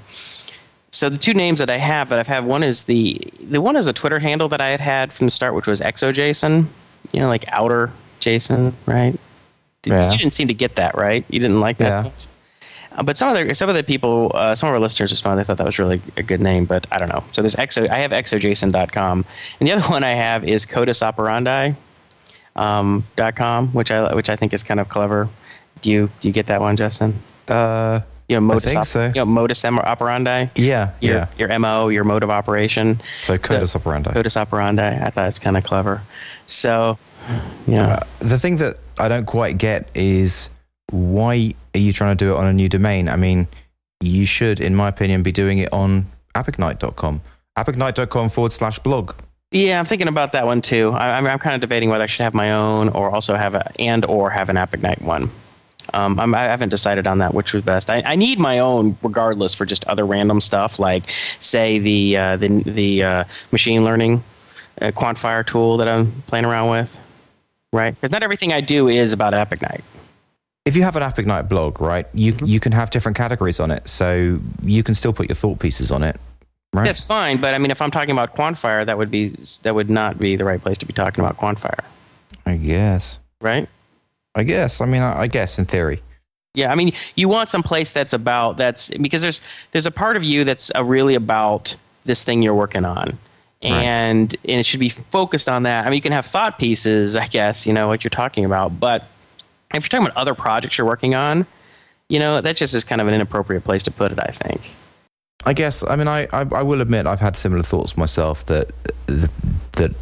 so the two names that i have that i've had one is the the one is a twitter handle that i had had from the start which was exojason you know like outer jason right yeah. you didn't seem to get that right you didn't like that yeah. Uh, but some of the some of the people, uh, some of our listeners responded. They thought that was really a good name, but I don't know. So there's exo. I have exojason.com, and the other one I have is Codus Operandi. Um, dot com, which I which I think is kind of clever. Do you do you get that one, Justin? Uh, you know, modus I think op- so. You know, modus operandi. Yeah, your, yeah. Your mo, your mode of operation. So Codus so, operandi. Codus operandi. I thought it's kind of clever. So, yeah. Uh, the thing that I don't quite get is why are you trying to do it on a new domain? I mean, you should, in my opinion, be doing it on appignite.com. appignite.com forward slash blog. Yeah, I'm thinking about that one too. I, I'm, I'm kind of debating whether I should have my own or also have a and or have an AppIgnite one. Um, I'm, I haven't decided on that which was best. I, I need my own regardless for just other random stuff like say the uh, the the uh, machine learning uh, quantifier tool that I'm playing around with. Right, because not everything I do is about AppIgnite. If you have an AppIgnite blog, right, you Mm-hmm. you can have different categories on it, so you can still put your thought pieces on it, right? That's fine, but I mean, if I'm talking about quantifier, that would be that would not be the right place to be talking about quantifier, I guess. right? I guess. I mean, I, I guess in theory. Yeah, I mean, you want some place that's about that's because there's there's a part of you that's uh, really about this thing you're working on, Right. and and it should be focused on that. I mean, you can have thought pieces, I guess, you know what you're talking about, but if you're talking about other projects you're working on, you know, that just is kind of an inappropriate place to put it. I think. I guess. I mean, I, I, I will admit I've had similar thoughts myself that that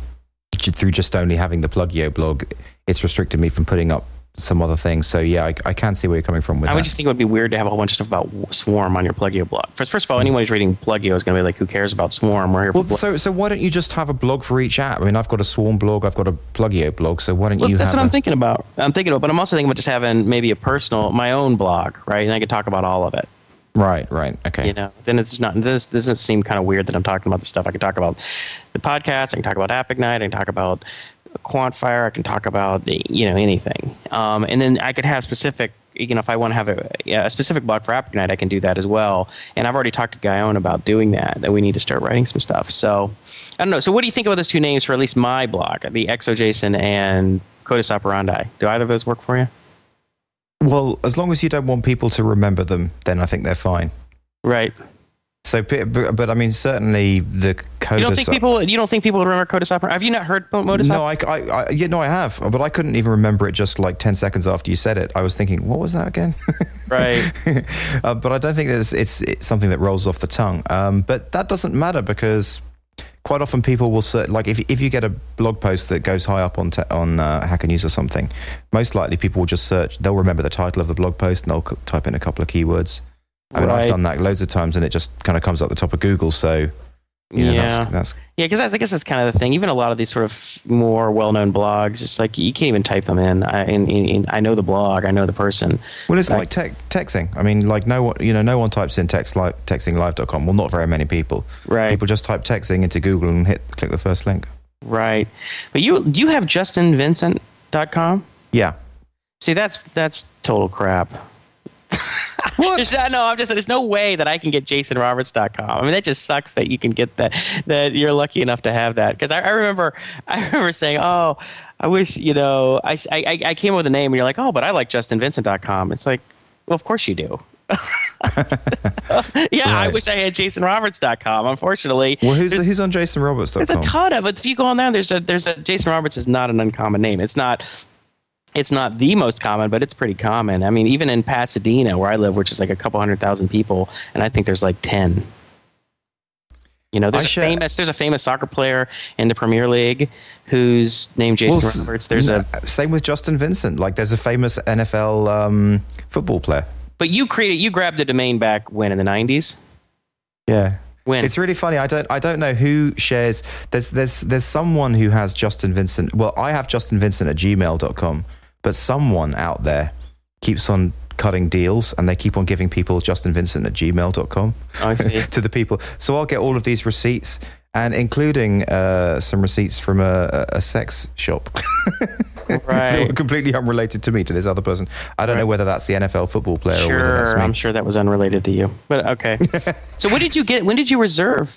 j- through just only having the Plugio blog, it's restricted me from putting up some other things. So yeah, I, I can see where you're coming from with I that. would just think it would be weird to have a whole bunch of stuff about Swarm on your Plugio blog. First, first of all, hmm. anyone who's reading Plugio is going to be like, "Who cares about Swarm?" We're here well, so so why don't you just have a blog for each app? I mean, I've got a Swarm blog, I've got a Plugio blog. So why don't Well, you that's what I'm thinking about. I'm thinking about, but I'm also thinking about just having maybe a personal, my own blog, right? And I could talk about all of it. Right, right, okay. You know, then it's not. This this doesn't seem kind of weird that I'm talking about the stuff. I can talk about the podcast. I can talk about AppIgnite. I can talk about Quantfire. I can talk about you know anything. Um, and then I could have specific. You know, if I want to have a, a specific blog for AppIgnite, I can do that as well. And I've already talked to Guyon about doing that. That we need to start writing some stuff. So I don't know. So what do you think about those two names for at least my blog, the ExoJason and Codus Operandi? Do either of those work for you? Well, as long as you don't want people to remember them, then I think they're fine. Right. So, but, but I mean, certainly the Codus. You don't think people? You don't think people would remember Codus Operandi? Have you not heard Modus? No, I, I, I, yeah, no, I have, but I couldn't even remember it just like ten seconds after you said it. I was thinking, what was that again? Right. uh, but I don't think there's, it's, it's something that rolls off the tongue. Um, but that doesn't matter because quite often people will search, like if if you get a blog post that goes high up on te- on uh, Hacker News or something, most likely people will just search. They'll remember the title of the blog post and they'll c- type in a couple of keywords. I mean, Right. I've done that loads of times, and it just kind of comes up the top of Google. So, you know, yeah. that's, that's Yeah, because I guess that's kind of the thing. Even a lot of these sort of more well-known blogs, it's like you can't even type them in. I, and, and I know the blog, I know the person. Well, it's Like- like tech, TechZing. I mean, like no one, you know, no one types in text live, techzinglive.com. Well, not very many people. Right. People just type TechZing into Google and hit click the first link. Right. But you you have justinvincent.com? Yeah. See, that's that's total crap. There's no, no, I'm just there's no way that I can get jasonroberts.com. I mean, that just sucks that you can get that that you're lucky enough to have that. Because I, I remember I remember saying, oh, I wish you know I, I I came up with a name and you're like, oh, but I like justinvincent.com. It's like, well, of course you do. yeah, I wish I had jasonroberts.com. Unfortunately, Well, who's who's on JasonRoberts.com? there's a ton of it. If you go on there, there's a there's a Jason Roberts is not an uncommon name. It's not it's not the most common, but it's pretty common. I mean, even in Pasadena, where I live, which is like a couple hundred thousand people, and I think there's like ten. You know, there's I a famous there's a famous soccer player in the Premier League who's named Jason Well, Roberts. There's a n- same with Justin Vincent. Like, there's a famous NFL um, football player. but you created you grabbed the domain back when in the '90s. Yeah. When It's really funny. I don't. I don't know who shares. There's. There's. There's someone who has Justin Vincent. Well, I have Justin Vincent at gmail.com, but someone out there keeps on cutting deals, and they keep on giving people Justin Vincent at gmail.com I see. to the people. So I'll get all of these receipts, and including uh, some receipts from a, a sex shop. They right. were completely unrelated to me to this other person. I don't know whether that's the NFL football player or whether that's Sure, me. I'm sure that was unrelated to you, but okay. so when did you get? When did you reserve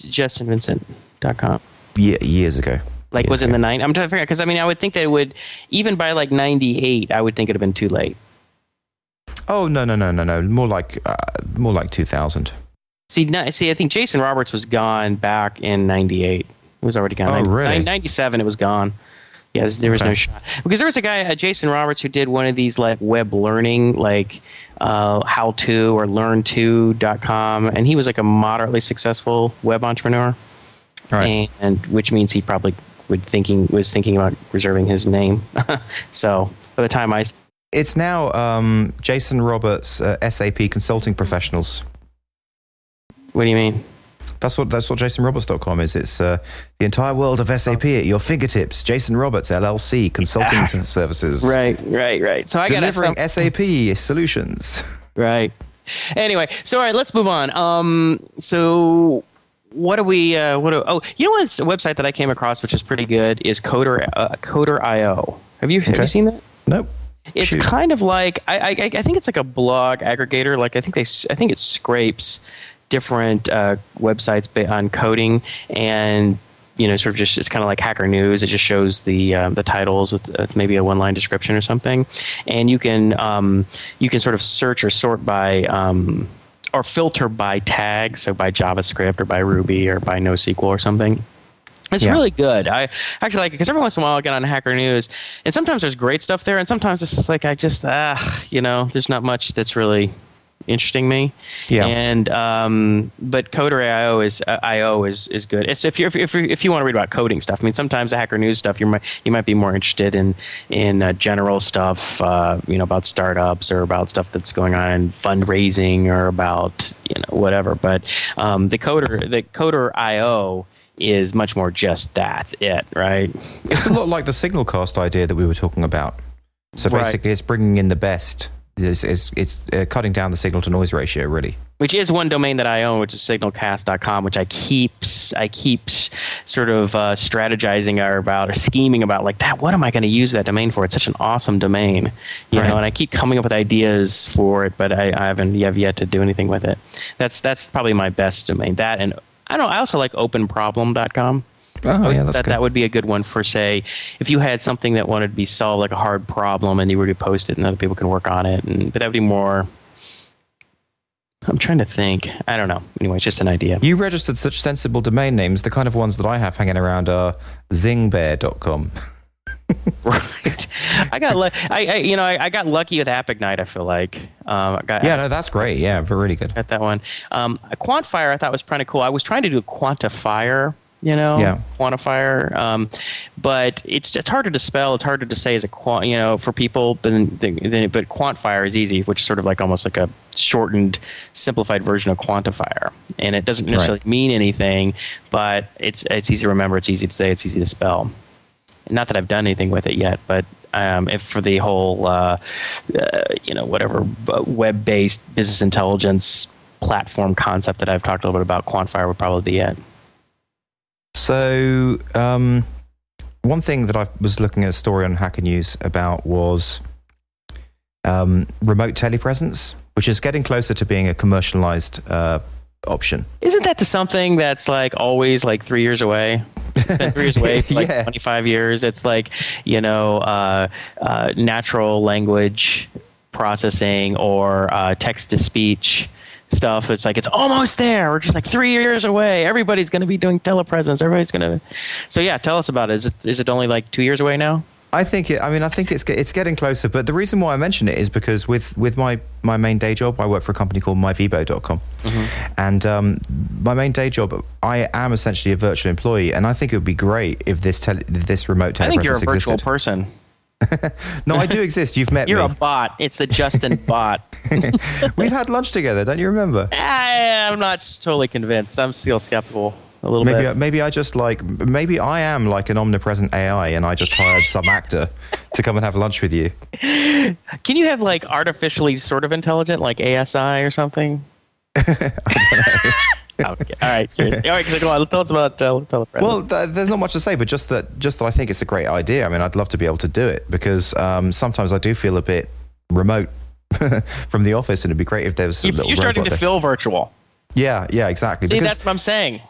JustinVincent.com? Ye- years ago. Like, Years was it in the nine? I'm trying to figure out because I mean, I would think that it would even by like '98. I would think it'd have been too late. Oh no no no no no! More like uh, more like two thousand. See, no, see, I think Jason Roberts was gone back in '98. It was already gone. Oh, 90 really? '97, it was gone. Yeah, there was no shot because there was a guy, uh, Jason Roberts, who did one of these like web learning, like uh, how to or learn to.com, and he was like a moderately successful web entrepreneur. Right. and which means he probably would thinking was thinking about reserving his name. so by the time I It's now um, Jason Roberts, uh, SAP Consulting Professionals. what do you mean? That's what that's what JasonRoberts.com is. It's uh, the entire world of SAP at your fingertips. Jason Roberts LLC Consulting Yeah. Services. Right, right, right. So I got Delivering SAP solutions. Right. Anyway, so all right, let's move on. Um, so what do we? Uh, what? Do, oh, you know what's a website that I came across, which is pretty good, is Coder uh, Coder.io. Have you have you seen that? Nope. It's Shoot. kind of like I, I I think it's like a blog aggregator. Like I think they I think it scrapes different uh, websites on coding and you know sort of just it's kind of like Hacker News. It just shows the uh, the titles with uh, maybe a one line description or something, and you can um, you can sort of search or sort by. Um, or filter by tags, so by JavaScript or by Ruby or by NoSQL or something. It's Yeah. really good. I actually like it because every once in a while I get on Hacker News, and sometimes there's great stuff there, and sometimes it's just like I just ah, you know, there's not much that's really interesting me. Yeah. And um, but Coder.io is uh, IO is is good. It's, if you if you if you, if you want to read about coding stuff, I mean, sometimes the Hacker News stuff you might you might be more interested in in uh, general stuff, uh, you know, about startups or about stuff that's going on in fundraising or about you know whatever. But um, the Coder the Coder.io is much more just that it, right? It's a lot like the signal cast idea that we were talking about. So Right. basically, it's bringing in the best. It's, it's, it's uh, cutting down the signal to noise ratio, really. which is one domain that I own, which is signalcast.com, which I keep I keep sort of uh, strategizing or about or scheming about like that. What am I going to use that domain for? It's such an awesome domain, you Right. know. And I keep coming up with ideas for it, but I, I haven't have yet to do anything with it. That's that's probably my best domain. That and I don't. know, I also like openproblem.com. Oh, I yeah, thought that's that, good. that would be a good one for say if you had something that wanted to be solved like a hard problem and you were to post it and other people can work on it and but that would be more i'm trying to think i don't know anyway it's just an idea You registered such sensible domain names. The kind of ones that I have hanging around are zingbear.com. right i got lu- I, I you know I, I got lucky with AppIgnite i feel like um, I got, Yeah, no, that's great. Yeah, really good. got that one um, a quantifier i thought was kind of cool i was trying to do a quantifier you know Yeah. quantifier um, but it's it's harder to spell it's harder to say as a quant you know for people than, than but quantifier is easy which is sort of like almost like a shortened simplified version of quantifier and it doesn't necessarily mean anything but it's it's easy to remember it's easy to say it's easy to spell not that I've done anything with it yet, but um, if for the whole, uh, uh, you know, whatever uh, web-based business intelligence platform concept that I've talked a little bit about, Quantifier would probably be it. So, um, one thing that I was looking at a story on Hacker News about was um, remote telepresence, which is getting closer to being a commercialized uh, option. Isn't that the something that's like always like three years away? Three years away, like Yeah. 25 years. It's like, you know, uh, uh, natural language processing or uh, text to speech stuff. It's like, it's almost there. We're just like three years away. Everybody's going to be doing telepresence. Everybody's going to. So, yeah, tell us about it. Is it, is it only like two years away now? I think it, I mean I think it's it's getting closer, but the reason why I mention it is because with with my my main day job, I work for a company called myvibo.com, and um, my main day job, I am essentially a virtual employee, and I think it would be great if this tele, this remote telepresence I think you're a virtual existed. person. no, I do exist. You've met You're a bot. It's the Justin bot. We've had lunch together, don't you remember? I, I'm not totally convinced. I'm still skeptical a little Maybe bit. I, maybe I just like maybe I am like an omnipresent AI, and I just hired some actor to come and have lunch with you. Can you have like artificially sort of intelligent, like ASI or something? Okay. All right. Seriously. All right. Go on. Tell us about uh, telepresence. Well, th- there's not much to say, but just that, just that I think it's a great idea. I mean, I'd love to be able to do it because um, sometimes I do feel a bit remote from the office, and it'd be great if there was a you, little you're starting to there. feel virtual. Yeah, yeah, exactly. See, because that's what I'm saying.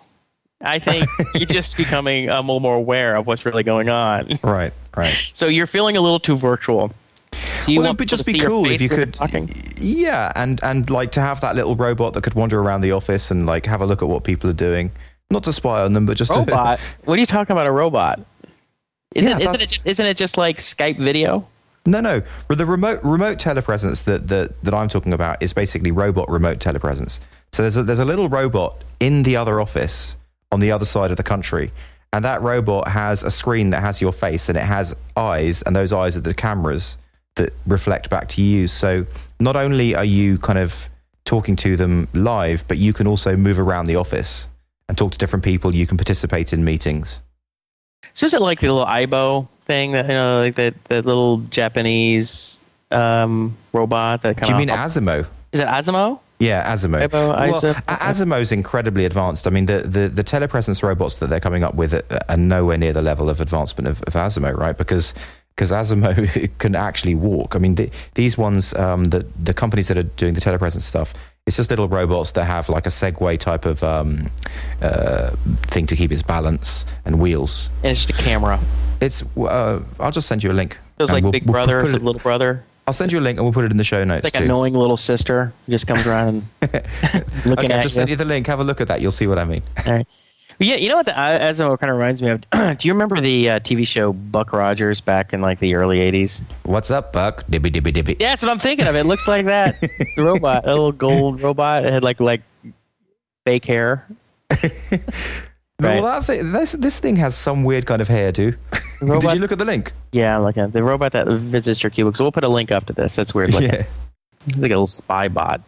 I think you're just becoming um, a little more aware of what's really going on. right, right. So you're feeling a little too virtual. So well, it'd be- just be cool if you could, yeah, and and like to have that little robot that could wander around the office and like have a look at what people are doing, not to spy on them, but just robot. what are you talking about? A robot? Isn't, Yeah, isn't it? Just, isn't it just like Skype video? No, no. The remote remote telepresence that that that I'm talking about is basically robot remote telepresence. So there's a, there's a little robot in the other office on the other side of the country, and that robot has a screen that has your face and it has eyes, and those eyes are the cameras that reflect back to you. So not only are you kind of talking to them live, but you can also move around the office and talk to different people. You can participate in meetings. So is it like the little Aibo thing that you know, like that that little Japanese um, robot that kind Do you of? mean Asimo? is it Asimo? Yeah, Asimo. Aibo, well, Asimo's incredibly advanced. I mean, the, the, the telepresence robots that they're coming up with are, are nowhere near the level of advancement of, of Asimo, right? Because because Asimo can actually walk. I mean, the, these ones, um, the the companies that are doing the telepresence stuff, it's just little robots that have like a Segway type of um, uh, thing to keep its balance and wheels. And it's just a camera. It's. Uh, I'll just send you a link. Feels And like we'll- Big we'll Brother, put it- little brother. I'll send you a link and we'll put it in the show notes It's like too. a knowing little sister who just comes around and looking okay, I'll just you. sent you the link. Have a look at that. You'll see what I mean. All right. Yeah, you know what the Asimo kind of reminds me of? Do you remember the uh, TV show Buck Rogers back in like the early '80s? What's up, Buck? Dibby dibby dibby. Yeah, that's what I'm thinking of. It looks like that the robot, a little gold robot. It had like like fake hair. No, Right. well, that thing, this this thing has some weird kind of hairdo. Did robot- you look at the link? Yeah, looking at the robot that visits your cubicle. So we'll put a link up to this. That's weird looking. Yeah. It's like a little spy bot.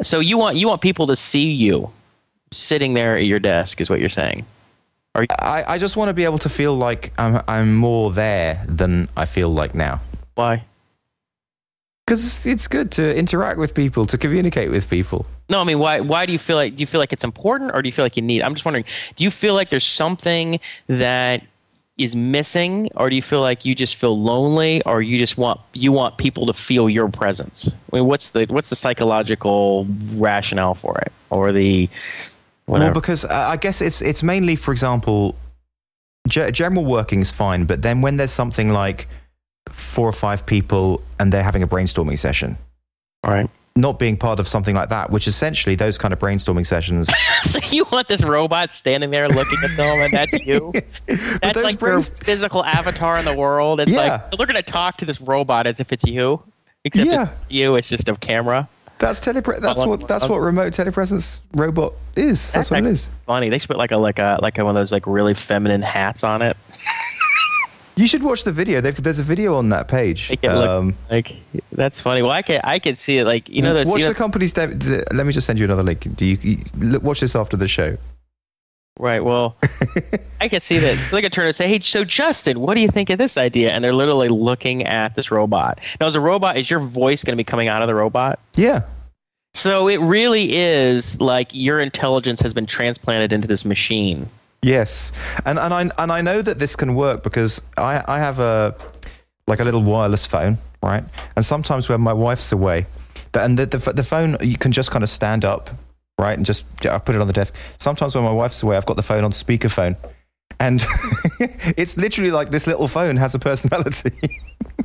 So you want you want people to see you sitting there at your desk, is what you're saying? I, I just want to be able to feel like I'm I'm more there than I feel like now. Why? Because it's good to interact with people, to communicate with people. No, I mean, why? Why do you feel like? Do you feel like it's important, or do you feel like you need? I'm just wondering. Do you feel like there's something that is missing, or do you feel like you just feel lonely, or you just want you want people to feel your presence? I mean, what's the what's the psychological rationale for it, or the Well, because uh, I guess it's it's mainly, for example, ge- general working's fine, but then when there's something like four or five people and they're having a brainstorming session, All right. not being part of something like that, which essentially those kind of brainstorming sessions. so you want this robot standing there looking at them, and that's you? That's like brains- your physical avatar in the world. It's Yeah. like they're going to talk to this robot as if it's you, except Yeah. it's you. It's just a camera. That's telepre- That's what that's what remote telepresence robot is. That's what it is. Funny. They should put like a like a like a, one of those like really feminine hats on it. You should watch the video. They've, there's a video on that page. Make it look Um, like that's funny. Well, I can I can see it like you know those. watch you know- the company's. the- let me just send you another link. Do you, you look, watch this after the show? Right. Well, I could see that. They could turn and say, "Hey, so Justin, what do you think of this idea?" And they're literally looking at this robot. Now, as a robot, is your voice going to be coming out of the robot? Yeah. So it really is like your intelligence has been transplanted into this machine. Yes, and and I and I know that this can work because I I have a like a little wireless phone, right? And sometimes when my wife's away, the, and the, the the phone you can just kind of stand up, right, and just I put it on the desk. Sometimes when my wife's away, I've got the phone on speakerphone, and it's literally like this little phone has a personality.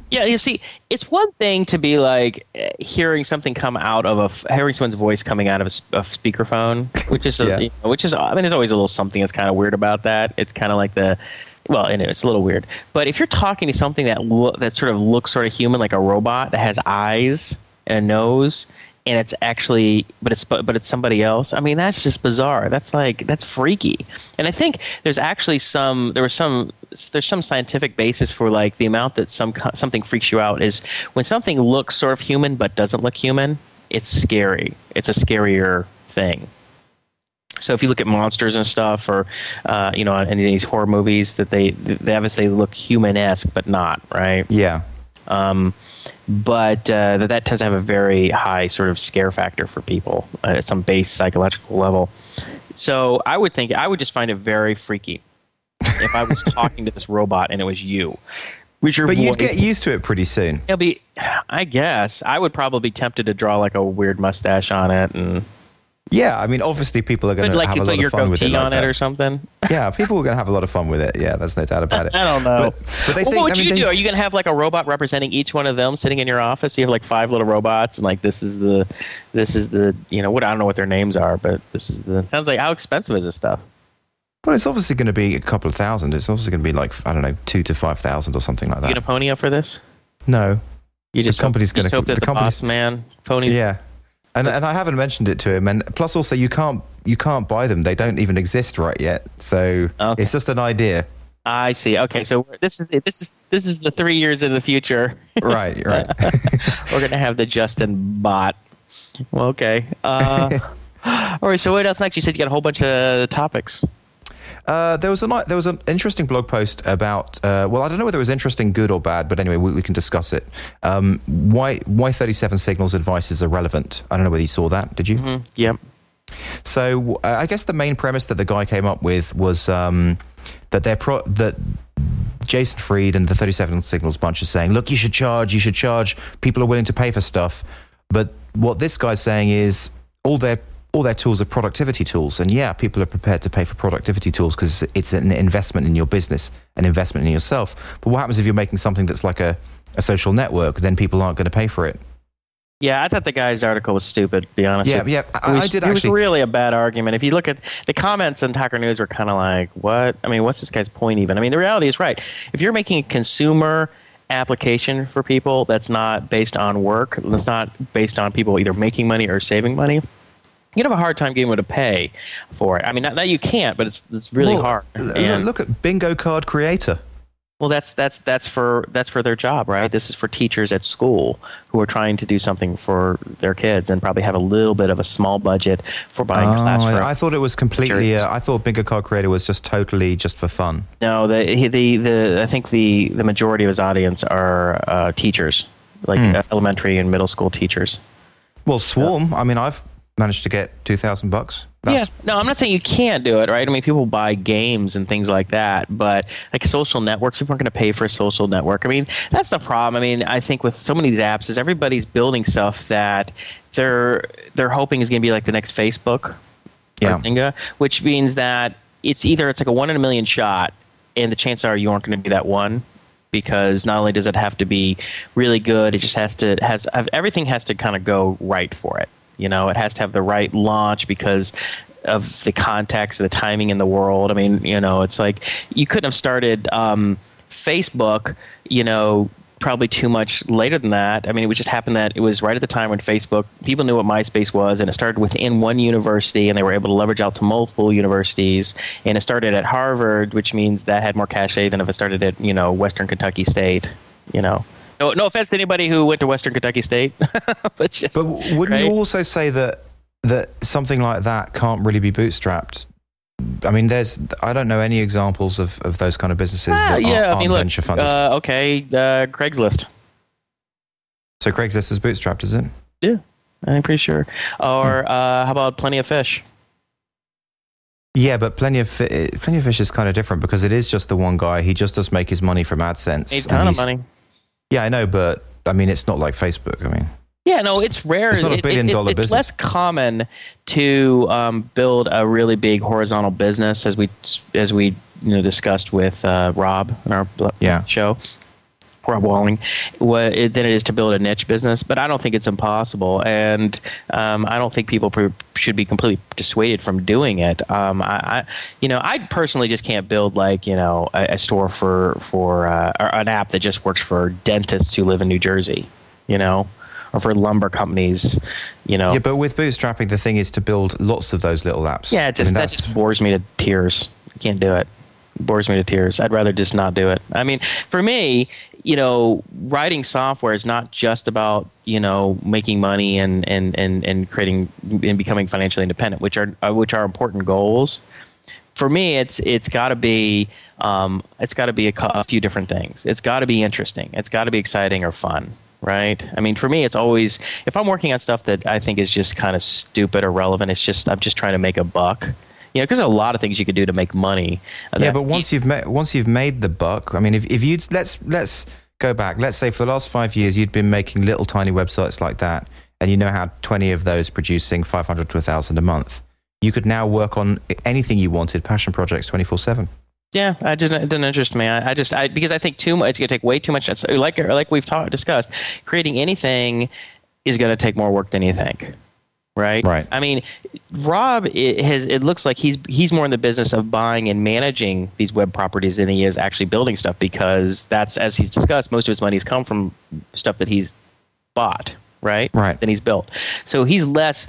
Yeah, you see, it's one thing to be like hearing something come out of a hearing someone's voice coming out of a speakerphone, which is a, Yeah. you know, which is I mean, there's always a little something that's kind of weird about that. It's kind of like the well, anyway, it's a little weird. But if you're talking to something that lo- that sort of looks sort of human, like a robot that has eyes and a nose, and it's actually but it's but, but it's somebody else. I mean, that's just bizarre. That's like that's freaky. And I think there's actually some there was some there's some scientific basis for like the amount that some something freaks you out is when something looks sort of human but doesn't look human. It's scary. It's a scarier thing. So if you look at monsters and stuff, or uh, you know, any of these horror movies, that they they obviously look human-esque but not right. yeah, Um, but uh, that that tends to have a very high sort of scare factor for people uh, at some base psychological level. So I would think I would just find it very freaky if I was talking to this robot and it was you. With your but voice, you'd get used to it pretty soon. It'll be, I guess, I would probably be tempted to draw like a weird mustache on it and Yeah, I mean, obviously people are going to like have a lot of fun with it like on that. it or something. yeah, people are going to have a lot of fun with it. Yeah, there's no doubt about it. I don't know. But, but they Well, think, what would I mean, you do? Are you going to have like a robot representing each one of them sitting in your office? You have like five little robots, and like this is the, this is the, you know, what I don't know what their names are, but this is the. Sounds like how expensive is this stuff? Well, it's obviously going to be a couple of thousand. It's obviously going to be like I don't know, two to five thousand or something like that. You that. gonna pony up for this? no, You just company's hope, you gonna- hope that the the, company's- boss man ponies. yeah, and and I haven't mentioned it to him. And plus, also you can't you can't buy them. They don't even exist right yet. So Okay. it's just an idea. I see. Okay, so this is this is this is the three years in the future. Right, right. We're gonna have the Justin bot. Well, okay. Uh, All right. So what else next? You said you got a whole bunch of topics. Uh, there was a there was an interesting blog post about uh, well I don't know whether it was interesting, good or bad, but anyway we, we can discuss it. Um, why why thirty seven signals advice is irrelevant? I don't know whether you saw that. Did you? Mm-hmm. Yep. So uh, I guess the main premise that the guy came up with was um, that they're pro- that Jason Fried and the 37 Signals bunch are saying, look, you should charge, you should charge. People are willing to pay for stuff. But what this guy's saying is all their all their tools are productivity tools. And yeah, people are prepared to pay for productivity tools because it's an investment in your business, an investment in yourself. But what happens if you're making something that's like a, a social network? Then people aren't going to pay for it. Yeah, I thought the guy's article was stupid. To be honest. Yeah, yeah, I, was, I did it actually. was really a bad argument. If you look at the comments on Hacker News, were kind of like, "What? I mean, what's this guy's point even?" I mean, the reality is right. If you're making a consumer application for people that's not based on work, that's not based on people either making money or saving money, you'd have a hard time getting them to pay for it. I mean, not that you can't, but it's it's really Well, hard. And- look at Bingo Card Creator. well, that's that's that's for that's for their job, right? This is for teachers at school who are trying to do something for their kids and probably have a little bit of a small budget for buying Oh, classroom. I, I thought it was completely. Uh, I thought Bingo Card Creator was just totally just for fun. no, the he- the the I think the the majority of his audience are uh, teachers, like uh, elementary and middle school teachers. Well, Swarm. I mean, I've managed to get two thousand bucks. yeah, no, I'm not saying you can't do it, right? I mean, people buy games and things like that, but like social networks, people aren't going to pay for a social network. I mean, that's the problem. I mean, I think with so many of these apps, is everybody's building stuff that they're they're hoping is going to be like the next Facebook, Yeah. Zynga, which means that it's either it's like a one in a million shot, and the chances are you aren't going to be that one. Because not only does it have to be really good, it just has to has everything has to kind of go right for it. You know, it has to have the right launch because of the context, of the timing in the world. I mean, you know, it's like you couldn't have started um, Facebook, you know, probably too much later than that. I mean, it would just happen that it was right at the time when Facebook people knew what MySpace was, and it started within one university, and they were able to leverage out to multiple universities. And it started at Harvard, which means that had more cachet than if it started at you know Western Kentucky State. You know. No, no offense to anybody who went to Western Kentucky State, but just. But wouldn't right? you also say that that something like that can't really be bootstrapped? I mean, there's I don't know any examples of, of those kind of businesses Ah, that yeah, aren't, I mean, look, venture funded. uh, okay, uh, Craigslist. so Craigslist is bootstrapped, is it? Yeah, I'm pretty sure. Or uh, how about Plenty of Fish? Yeah, but plenty of Fi- plenty of fish is kind of different because it is just the one guy. He just does make his money from AdSense. A ton of money. Yeah, I know, but I mean, it's not like Facebook. I mean, Yeah, no, it's rare. It's not a billion it's, dollar it's, business. less common to um, build a really big horizontal business, as we as we you know discussed with uh, Rob in our Yeah. show. Rob Walling, than it is to build a niche business, but I don't think it's impossible, and um, I don't think people pr- should be completely dissuaded from doing it. Um, I, I, you know, I personally just can't build like you know a, a store for for uh, or an app that just works for dentists who live in New Jersey, you know, or for lumber companies, you know. yeah, but with bootstrapping, the thing is to build lots of those little apps. Yeah, it just I mean, that just bores me to tears. I can't do it. Bores me to tears. I'd rather just not do it. I mean, for me, you know, writing software is not just about you know making money and and and and creating and becoming financially independent, which are uh, which are important goals. For me, it's it's got to be um, it's got to be a, a few different things. It's got to be interesting. It's got to be exciting or fun right? I mean, for me, it's always if I'm working on stuff that I think is just kind of stupid or relevant. It's just I'm just trying to make a buck. You know, because there's a lot of things you could do to make money. uh, yeah, but once you've made once you've made the buck, I mean, if if you let's let's go back. Let's say for the last five years you'd been making little tiny websites like that, and you know how twenty of those producing five hundred to thousand a month. You could now work on anything you wanted, passion projects twenty four seven. Yeah, I didn't. It didn't interest me. I, I just I, because I think too much. It's gonna take way too much. Like like we've talked discussed, creating anything is gonna take more work than you think. Right. Right. I mean, Rob it has. It looks like he's he's more in the business of buying and managing these web properties than he is actually building stuff because that's as he's discussed. Most of his money's come from stuff that he's bought. Right. Right. Than he's built. So he's less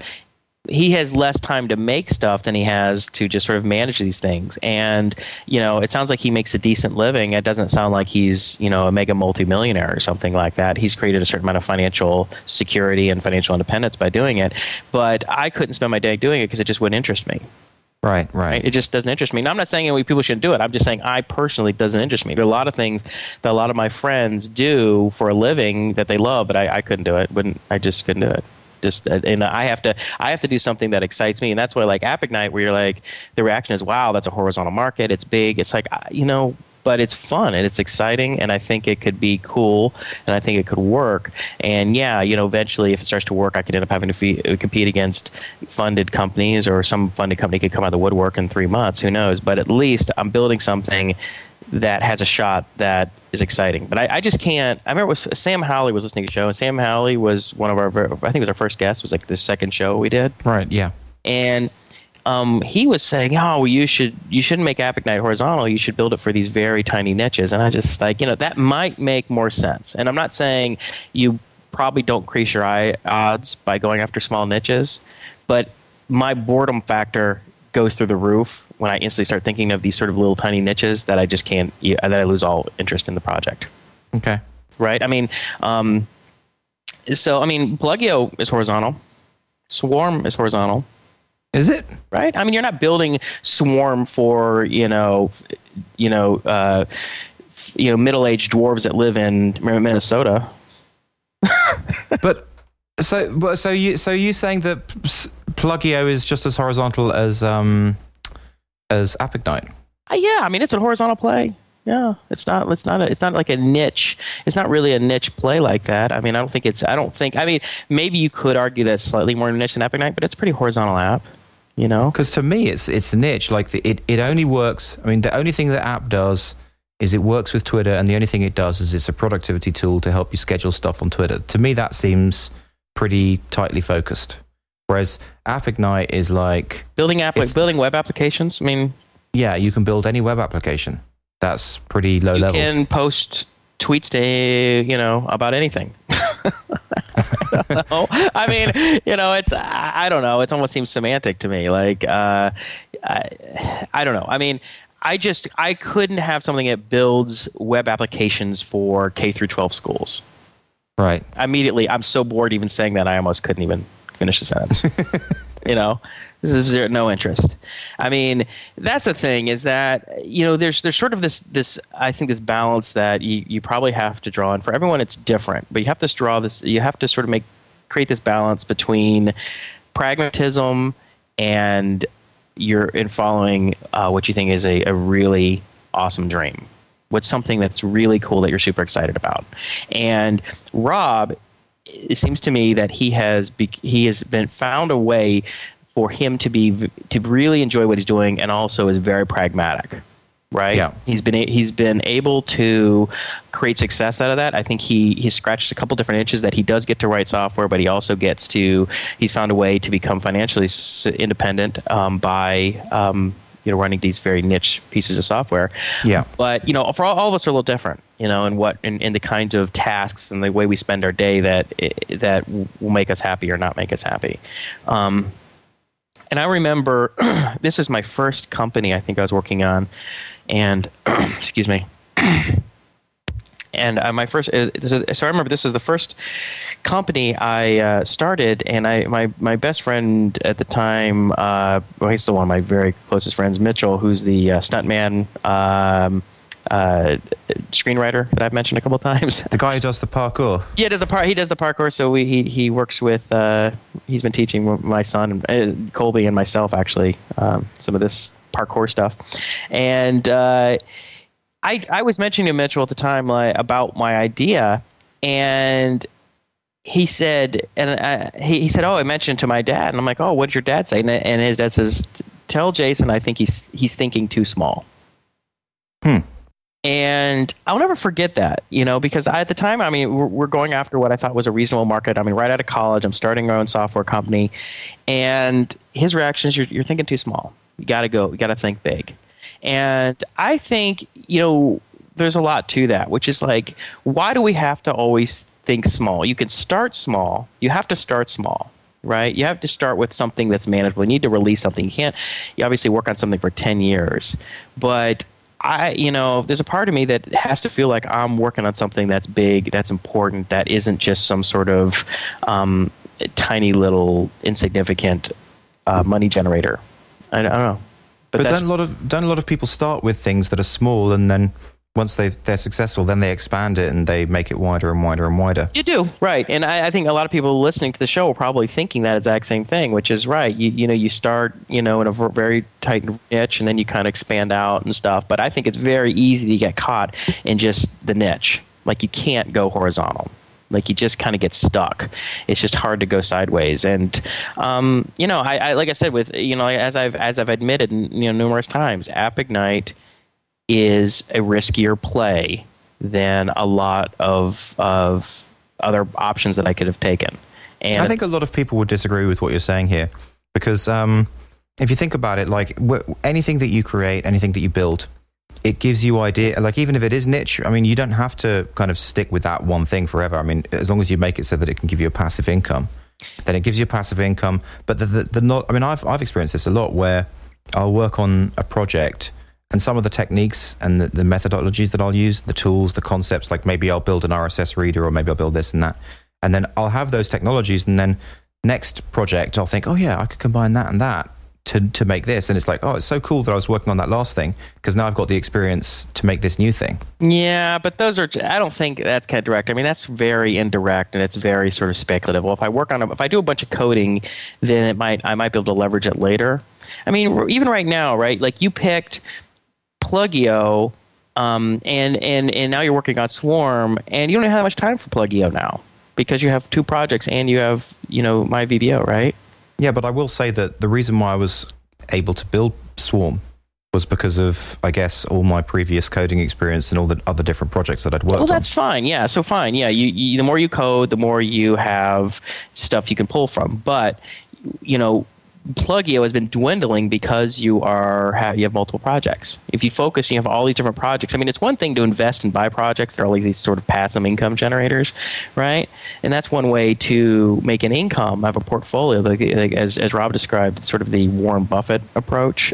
he has less time to make stuff than he has to just sort of manage these things. And, you know, it sounds like he makes a decent living. It doesn't sound like he's, you know, a mega multimillionaire or something like that. He's created a certain amount of financial security and financial independence by doing it. But I couldn't spend my day doing it because it just wouldn't interest me. Right, right. It just doesn't interest me. Now, I'm not saying people shouldn't do it. I'm just saying I personally doesn't interest me. There are a lot of things that a lot of my friends do for a living that they love, but I, I couldn't do it. Wouldn't I just couldn't do it just uh, and I have to I have to do something that excites me, and that's why like App Ignite, where you're like the reaction is wow, that's a horizontal market, it's big, it's like you know. But it's fun and it's exciting, and I think it could be cool, and I think it could work. And yeah, you know, eventually, if it starts to work, I could end up having to fee- uh, compete against funded companies, or some funded company could come out of the woodwork in three months. Who knows? But at least I'm building something that has a shot that is exciting. But I, I, just can't. I remember was Sam Howley was listening to the show, and Sam Howley was one of our. I think it was our first guest. It was like the second show we did. Right. Yeah. And um, he was saying, "Oh, well, you should you shouldn't make AppIgnite horizontal. You should build it for these very tiny niches." And I just like you know that might make more sense. And I'm not saying you probably don't increase your eye odds by going after small niches, but my boredom factor goes through the roof when I instantly start thinking of these sort of little tiny niches that I just can't that I lose all interest in the project. Okay. Right. I mean, um, so I mean, Plugio is horizontal. Swarm is horizontal. Is it right? I mean, you're not building Swarm for you know, you know, uh, you know, middle-aged dwarves that live in Minnesota. but so, so you, so you saying that Plugio is just as horizontal as um, as AppIgnite. Uh, yeah, I mean it's a horizontal play. Yeah, it's not. It's not. A, it's not like a niche. It's not really a niche play like that. I mean, I don't think it's. I don't think. I mean, maybe you could argue that slightly more niche than AppIgnite, but it's a pretty horizontal app. You know, because to me, it's it's a niche. Like the, it, it only works. I mean, the only thing the app does is it works with Twitter, and the only thing it does is it's a productivity tool to help you schedule stuff on Twitter. To me, that seems pretty tightly focused. Whereas AppIgnite is like building app like building web applications. I mean, yeah, you can build any web application. That's pretty low you level. You can post tweets to you know about anything. I, I mean, you know, it's I, I, don't know. It almost seems semantic to me. Like, uh, I, I don't know. I mean, I just I couldn't have something that builds web applications for K through 12 schools. Right. Immediately, I'm so bored even saying that I almost couldn't even finish the sentence. you know, this is zero, no interest. I mean, that's the thing is that you know there's there's sort of this this I think this balance that you, you probably have to draw, and for everyone it's different, but you have to draw this. You have to sort of make create this balance between pragmatism and you're in following uh, what you think is a, a really awesome dream what's something that's really cool that you're super excited about and rob it seems to me that he has be, he has been found a way for him to be to really enjoy what he's doing and also is very pragmatic right yeah he's been he's been able to create success out of that i think he he scratches a couple different inches that he does get to write software but he also gets to he's found a way to become financially independent um, by um, you know running these very niche pieces of software. Yeah. But you know, for all, all of us are a little different. You know, and what in, in the kinds of tasks and the way we spend our day that that will make us happy or not make us happy. Um, and I remember this is my first company I think I was working on, and excuse me. and uh, my first, uh, so I remember this is the first company I uh, started, and I my my best friend at the time, uh, well, he's still one of my very closest friends, Mitchell, who's the uh, stuntman. Um, uh, screenwriter that I've mentioned a couple times. The guy who does the parkour. Yeah, does the part. He does the parkour. So we, he he works with. Uh, he's been teaching my son uh, Colby and myself actually um, some of this parkour stuff, and uh, I I was mentioning to Mitchell at the time like, about my idea, and he said, and I, he, he said, "Oh, I mentioned to my dad," and I'm like, "Oh, what did your dad say?" And, and his dad says, "Tell Jason, I think he's he's thinking too small." Hmm. And I'll never forget that, you know, because I, at the time, I mean, we're, we're, going after what I thought was a reasonable market. I mean, right out of college, I'm starting my own software company, and his reaction is, "You're, you're thinking too small. You got to go. You got to think big." And I think, you know, there's a lot to that, which is like, why do we have to always think small. You can start small. You have to start small. right? You have to start with something that's manageable. You need to release something. You can't. You obviously work on something for ten years, but I, you know, there's a part of me that has to feel like I'm working on something that's big, that's important, that isn't just some sort of um, tiny little insignificant uh, money generator. I, I, don't know. But, but don't a lot of don't a lot of people start with things that are small and then once they they're successful, then they expand it and they make it wider and wider and wider. You do right, and I, I, think a lot of people listening to the show are probably thinking that exact same thing, which is right. You you know you start you know in a very tight niche and then you kind of expand out and stuff. But I think it's very easy to get caught in just the niche. Like you can't go horizontal like you just kind of get stuck it's just hard to go sideways and um, you know I, I, like i said with you know as i've as i've admitted you know numerous times AppIgnite is a riskier play than a lot of of other options that I could have taken. And I think a lot of people would disagree with what you're saying here because um, if you think about it, like wh- anything that you create, anything that you build, it gives you idea. Like even if it is niche, I mean, you don't have to kind of stick with that one thing forever. I mean, as long as you make it so that it can give you a passive income, then it gives you a passive income. But the the, the not. I mean, I've I've experienced this a lot where I'll work on a project and some of the techniques and the, the, methodologies that I'll use, the tools, the concepts, like maybe I'll build an RSS reader or maybe I'll build this and that. And then I'll have those technologies. And then next project, I'll think, oh, yeah, I could combine that and that to, to make this. And it's like, oh, it's so cool that I was working on that last thing because now I've got the experience to make this new thing. Yeah, but those are, I don't think that's kind of direct. I mean, that's very indirect and it's very sort of speculative. Well, if I work on if I do a bunch of coding, then it might, I might be able to leverage it later. I mean, even right now, right? Like you picked Plugio, um, and and and now you're working on Swarm, and you don't have much time for Plugio now because you have two projects and you have you know my VBO, right? Yeah, but I will say that the reason why I was able to build Swarm was because of, I guess, all my previous coding experience and all the other different projects that I'd worked on. Well, that's on. fine. Yeah, so fine. Yeah, you, you, the more you code, the more you have stuff you can pull from. But you know, Plugio has been dwindling because you are you have multiple projects. If you focus, you have all these different projects. I mean, it's one thing to invest and buy projects. There are all these sort of passive income generators, right? And that's one way to make an income, have a portfolio, like, like as as Rob described, sort of the Warren Buffett approach.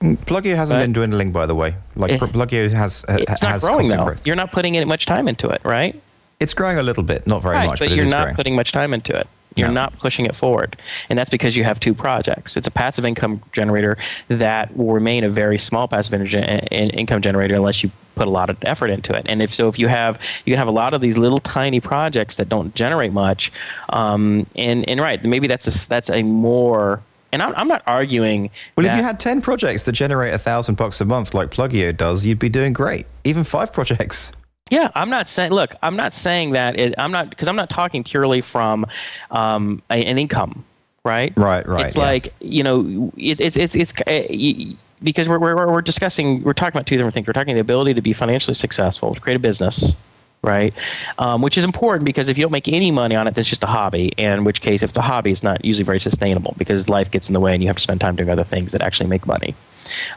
Plugio hasn't but been dwindling, by the way. Like it, Plugio has, it's not has growing though. Growth. You're not putting in much time into it, right? It's growing a little bit, not very right, much, but, but you're not growing. putting much time into it. You're not pushing it forward. And that's because you have two projects. It's a passive income generator that will remain a very small passive income generator unless you put a lot of effort into it. And if so, if you have, you can have a lot of these little tiny projects that don't generate much. Um, and, and right, maybe that's a, that's a more and I'm, I'm, not arguing. Well, if you had ten projects that generate a thousand bucks a month, like Plugio does, you'd be doing great. Even five projects. Yeah, I'm not saying. Look, I'm not saying that. It, I'm not because I'm not talking purely from um, a, an income, right? Right, right. It's yeah. like you know, it, it's it's it's. Uh, because we're, we're, we're discussing, we're talking about two different things. We're talking the ability to be financially successful, to create a business, right? Um, which is important because if you don't make any money on it, that's just a hobby. And in which case, if it's a hobby, it's not usually very sustainable because life gets in the way and you have to spend time doing other things that actually make money.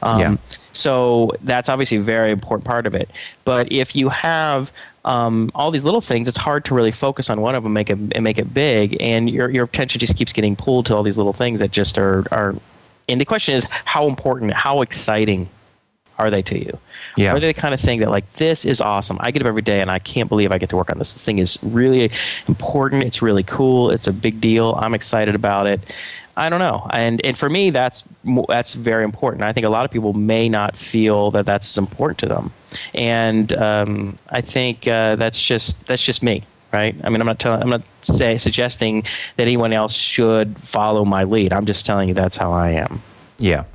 Um, yeah. So that's obviously a very important part of it. But if you have um, all these little things, it's hard to really focus on one of them make it, and make it big, and your your attention just keeps getting pulled to all these little things that just are are. And the question is, how important, how exciting are they to you? Yeah. Are they the kind of thing that like this is awesome? I get up every day and I can't believe I get to work on this. This thing is really important. It's really cool. It's a big deal. I'm excited about it. I don't know, and and for me, that's that's very important. I think a lot of people may not feel that that's as important to them, and um, I think uh, that's just that's just me, right? I mean, I'm not telling, I'm not say suggesting that anyone else should follow my lead. I'm just telling you that's how I am. Yeah,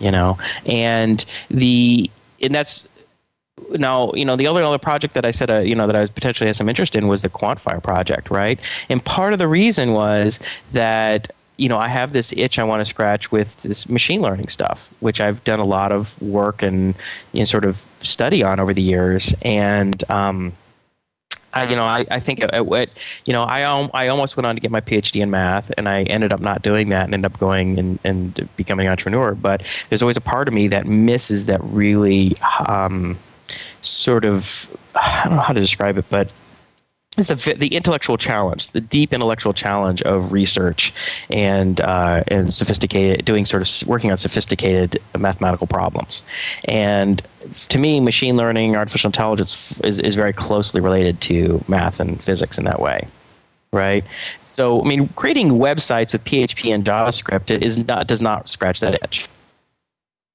you know, and the and that's now you know the other other project that I said uh, you know that I was potentially had some interest in was the Quantifier project, right? And part of the reason was that you know, I have this itch I want to scratch with this machine learning stuff, which I've done a lot of work and you know, sort of study on over the years. And, um, I, you know, I, I think it, it, you know, I, I almost went on to get my PhD in math, and I ended up not doing that and ended up going and, and becoming an entrepreneur. But there's always a part of me that misses that really um, sort of, I don't know how to describe it, but is the the intellectual challenge, the deep intellectual challenge of research and uh, and sophisticated doing sort of working on sophisticated mathematical problems. And to me, machine learning, artificial intelligence is is very closely related to math and physics in that way. Right, so I mean, creating websites with PHP and JavaScript is not does not scratch that itch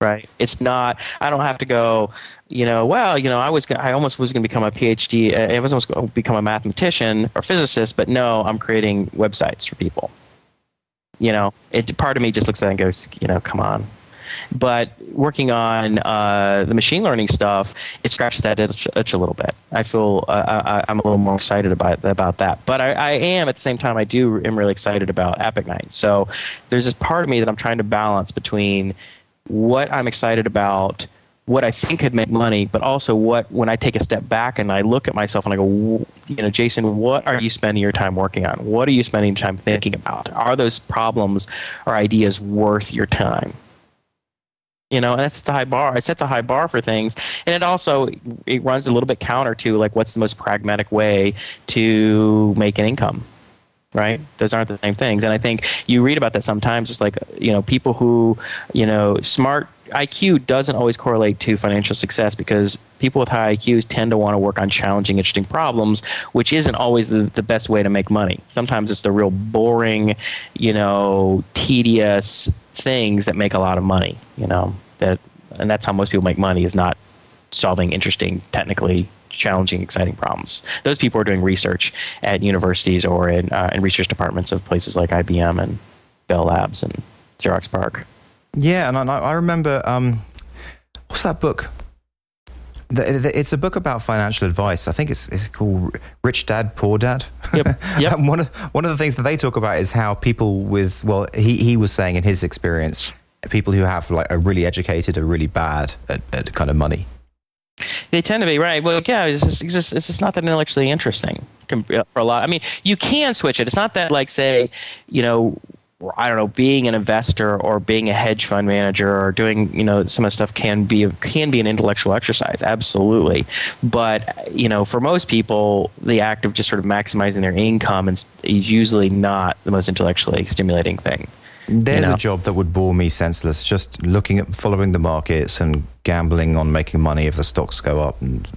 right? It's not. I don't have to go. You know, well, you know, I was. I almost was going to become a PhD. Uh, I was almost going to become a mathematician or physicist, but no, I'm creating websites for people. You know, it. Part of me just looks at it and goes, you know, come on. But working on uh, the machine learning stuff, it scratches that itch, itch a little bit. I feel uh, I, am a little more excited about about that. But I, I, am at the same time. I do am really excited about AppIgnite. So there's this part of me that I'm trying to balance between what I'm excited about, what I think could make money, but also what when I take a step back and I look at myself and I go, you know, Jason, what are you spending your time working on? What are you spending time thinking about? Are those problems or ideas worth your time? You know, that's the high bar. It sets a high bar for things, and it also it runs a little bit counter to like what's the most pragmatic way to make an income right? Those aren't the same things. And i think you read about that sometimes it's like you know people who you know smart iq doesn't always correlate to financial success because people with high iqs tend to want to work on challenging interesting problems which isn't always the, the best way to make money. Sometimes it's the real boring you know tedious things that make a lot of money you know that and that's how most people make money is not solving interesting technically challenging, exciting problems. Those people are doing research at universities or in, uh, in research departments of places like IBM and Bell Labs and Xerox PARC. Yeah, and I, I remember um, what's that book? The, the, it's a book about financial advice. I think it's, it's called Rich Dad Poor Dad. Yep. yep. one of one of the things that they talk about is how people with well, he he was saying in his experience, people who have like are really educated are really bad at, at kind of money. They tend to be right. Well, yeah, it's just, it's just, it's just not that intellectually interesting uh, for a lot. I mean, you can switch it. It's not that like say, you know, I don't know, being an investor or being a hedge fund manager or doing, you know, some of the stuff can be can be an intellectual exercise, absolutely. But you know, for most people, the act of just sort of maximizing their income is usually not the most intellectually stimulating thing. There's you know? a job that would bore me senseless. Just looking at following the markets and gambling on making money if the stocks go up and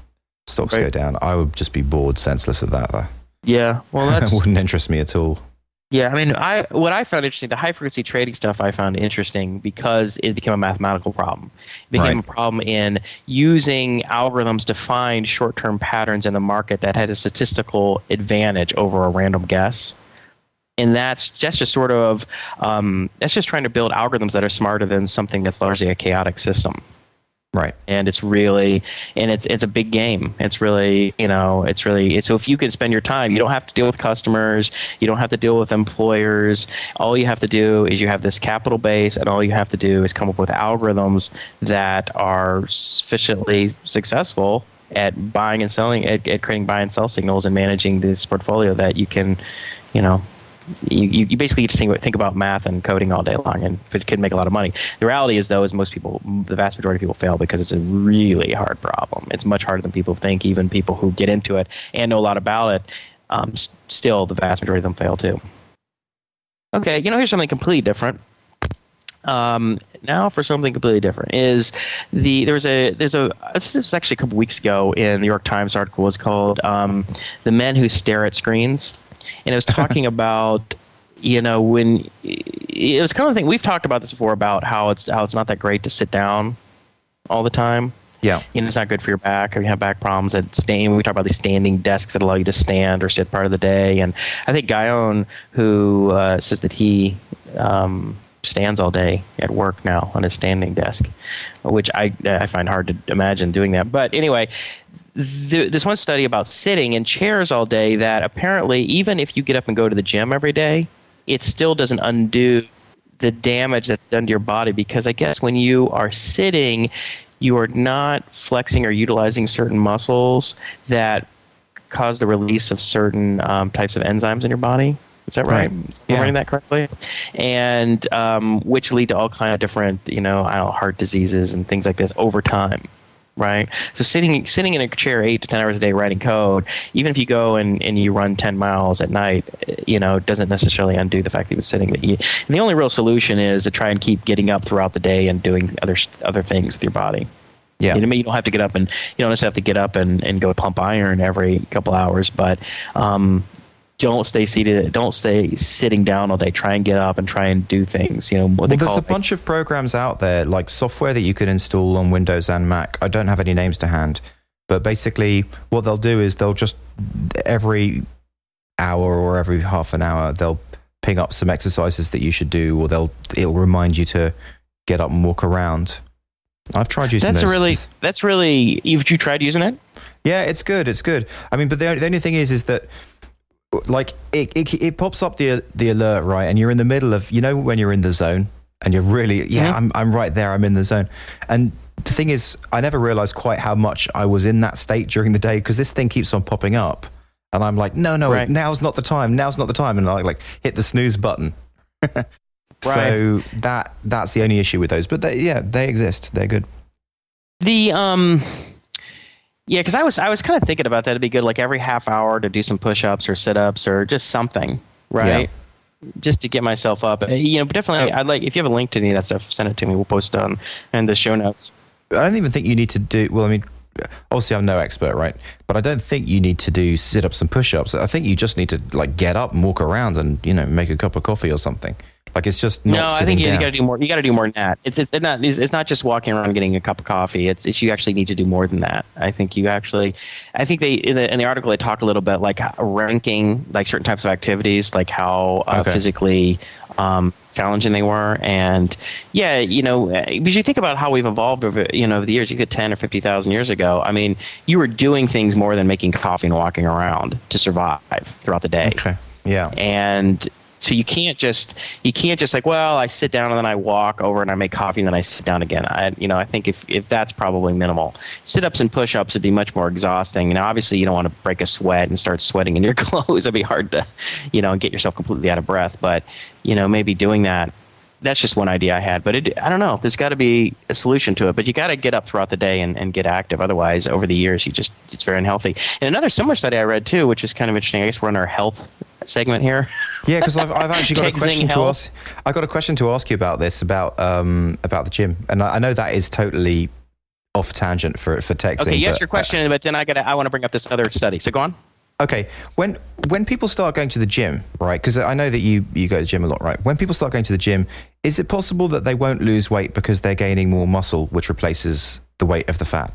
stocks right. go down. I would just be bored senseless at that. Though. Yeah, well, that wouldn't interest me at all. Yeah, I mean, I what I found interesting, the high frequency trading stuff, I found interesting because it became a mathematical problem. It became right. a problem in using algorithms to find short term patterns in the market that had a statistical advantage over a random guess and that's just just sort of um, that's just trying to build algorithms that are smarter than something that's largely a chaotic system. Right. And it's really and it's it's a big game. It's really you know it's really it's, so if you can spend your time you don't have to deal with customers you don't have to deal with employers. All you have to do is you have this capital base and all you have to do is come up with algorithms that are sufficiently successful at buying and selling at, at creating buy and sell signals and managing this portfolio that you can you know you, you basically just think, think about math and coding all day long, and it can make a lot of money. The reality is, though, is most people, the vast majority of people fail because it's a really hard problem. It's much harder than people think. Even people who get into it and know a lot about it, um, still the vast majority of them fail too. Okay, you know, here's something completely different. Um, now for something completely different is the there was a there's a this was actually a couple weeks ago in the New York Times article was called um, "The Men Who Stare at Screens." And it was talking about you know when it was kind of the thing we've talked about this before about how it's how it's not that great to sit down all the time. Yeah, you know it's not good for your back. If you have back problems, that stand. We talk about these standing desks that allow you to stand or sit part of the day. And I think Guyon, who uh, says that he um, stands all day at work now on his standing desk, which I I find hard to imagine doing that. But anyway, the, this one study about sitting in chairs all day that apparently even if you get up and go to the gym every day, it still doesn't undo the damage that's done to your body because I guess when you are sitting, you are not flexing or utilizing certain muscles that cause the release of certain um, types of enzymes in your body. Is that right? right. Yeah. Am I reading that correctly? And um, which lead to all kind of different, you know, I don't know, heart diseases and things like this over time right? So sitting sitting in a chair eight to ten hours a day writing code, even if you go and, and you run ten miles at night, you know, doesn't necessarily undo the fact that you've been sitting. and the only real solution is to try and keep getting up throughout the day and doing other other things with your body. Yeah. You know, I mean, you don't have to get up and you don't necessarily have to get up and, and go pump iron every couple hours, but um, don't stay seated. Don't stay sitting down all day. Try and get up and try and do things. You know, well, there's a bunch of programs out there, like software that you can install on Windows and Mac. I don't have any names to hand, but basically, what they'll do is they'll just every hour or every half an hour they'll ping up some exercises that you should do, or they'll it'll remind you to get up and walk around. I've tried using that's really that's really. Have you tried using it? Yeah, it's good. It's good. I mean, but the, the only thing is, is that like it, it, it pops up the the alert right, and you're in the middle of you know when you're in the zone and you're really yeah, I'm I'm right there. I'm in the zone, and the thing is, I never realized quite how much I was in that state during the day because this thing keeps on popping up, and I'm like, no, no, right. now's not the time. Now's not the time, and I like hit the snooze button. So that that's the only issue with those. But they, yeah, they exist. They're good. The um yeah, because I was I was kind of thinking about that. It'd be good, like every half hour, to do some push-ups or sit-ups or just something, right? Yeah. Just to get myself up. Uh, you know, definitely. I'd like if you have a link to any of that stuff, send it to me. We'll post it on in the show notes. I don't even think you need to do. Well, I mean, obviously I'm no expert, right? But I don't think you need to do sit-ups and push-ups. I think you just need to like get up and walk around and you know make a cup of coffee or something. Like it's just no. I think you, you got to do more. You got to do more than that. It's it's not it's, it's, not just walking around getting a cup of coffee. It's, it's you actually need to do more than that. I think you actually, I think they in the, in the article they talk a little bit like ranking like certain types of activities, like how uh, okay. physically um, challenging they were, and yeah, you know, because you think about how we've evolved over you know over the years. You get ten or fifty thousand years ago. I mean, you were doing things more than making coffee and walking around to survive throughout the day. Okay. Yeah. And so you can't just you can't just like well I sit down and then I walk over and I make coffee and then I sit down again. I you know I think if if that's probably minimal. Sit ups and push ups would be much more exhausting. Know obviously you don't want to break a sweat and start sweating in your clothes. It'd be hard to you know get yourself completely out of breath. But you know maybe doing that that's just one idea I had. But it, I don't know. There's got to be a solution to it. But you got to get up throughout the day and, and get active. Otherwise, over the years, you just it's very unhealthy. And another similar study I read too, which is kind of interesting. I guess we're on our health segment here. Yeah, because I've, I've actually got a question to ask. I got a question to ask you about this about um, about the gym, and I, I know that is totally off tangent for for TechZing. Okay, yes, but, your question, uh, but then I got I want to bring up this other study. So go on. Okay, when when people start going to the gym, right? Because I know that you you go to the gym a lot, right? When people start going to the gym, is it possible that they won't lose weight because they're gaining more muscle, which replaces the weight of the fat?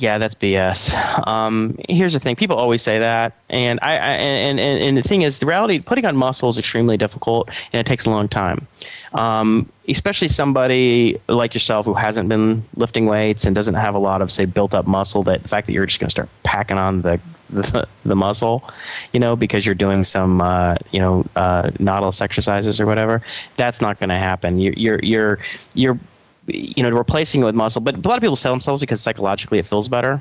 Yeah, that's BS. Um, here's the thing: people always say that, and I, I and, and and the thing is, the reality putting on muscle is extremely difficult, and it takes a long time. Um, especially somebody like yourself who hasn't been lifting weights and doesn't have a lot of say built up muscle. That the fact that you're just going to start packing on the, the, the muscle, you know, because you're doing some uh, you know uh, nautilus exercises or whatever, that's not going to happen. You're you're you're you're you know, replacing it with muscle. But a lot of people tell themselves because psychologically it feels better.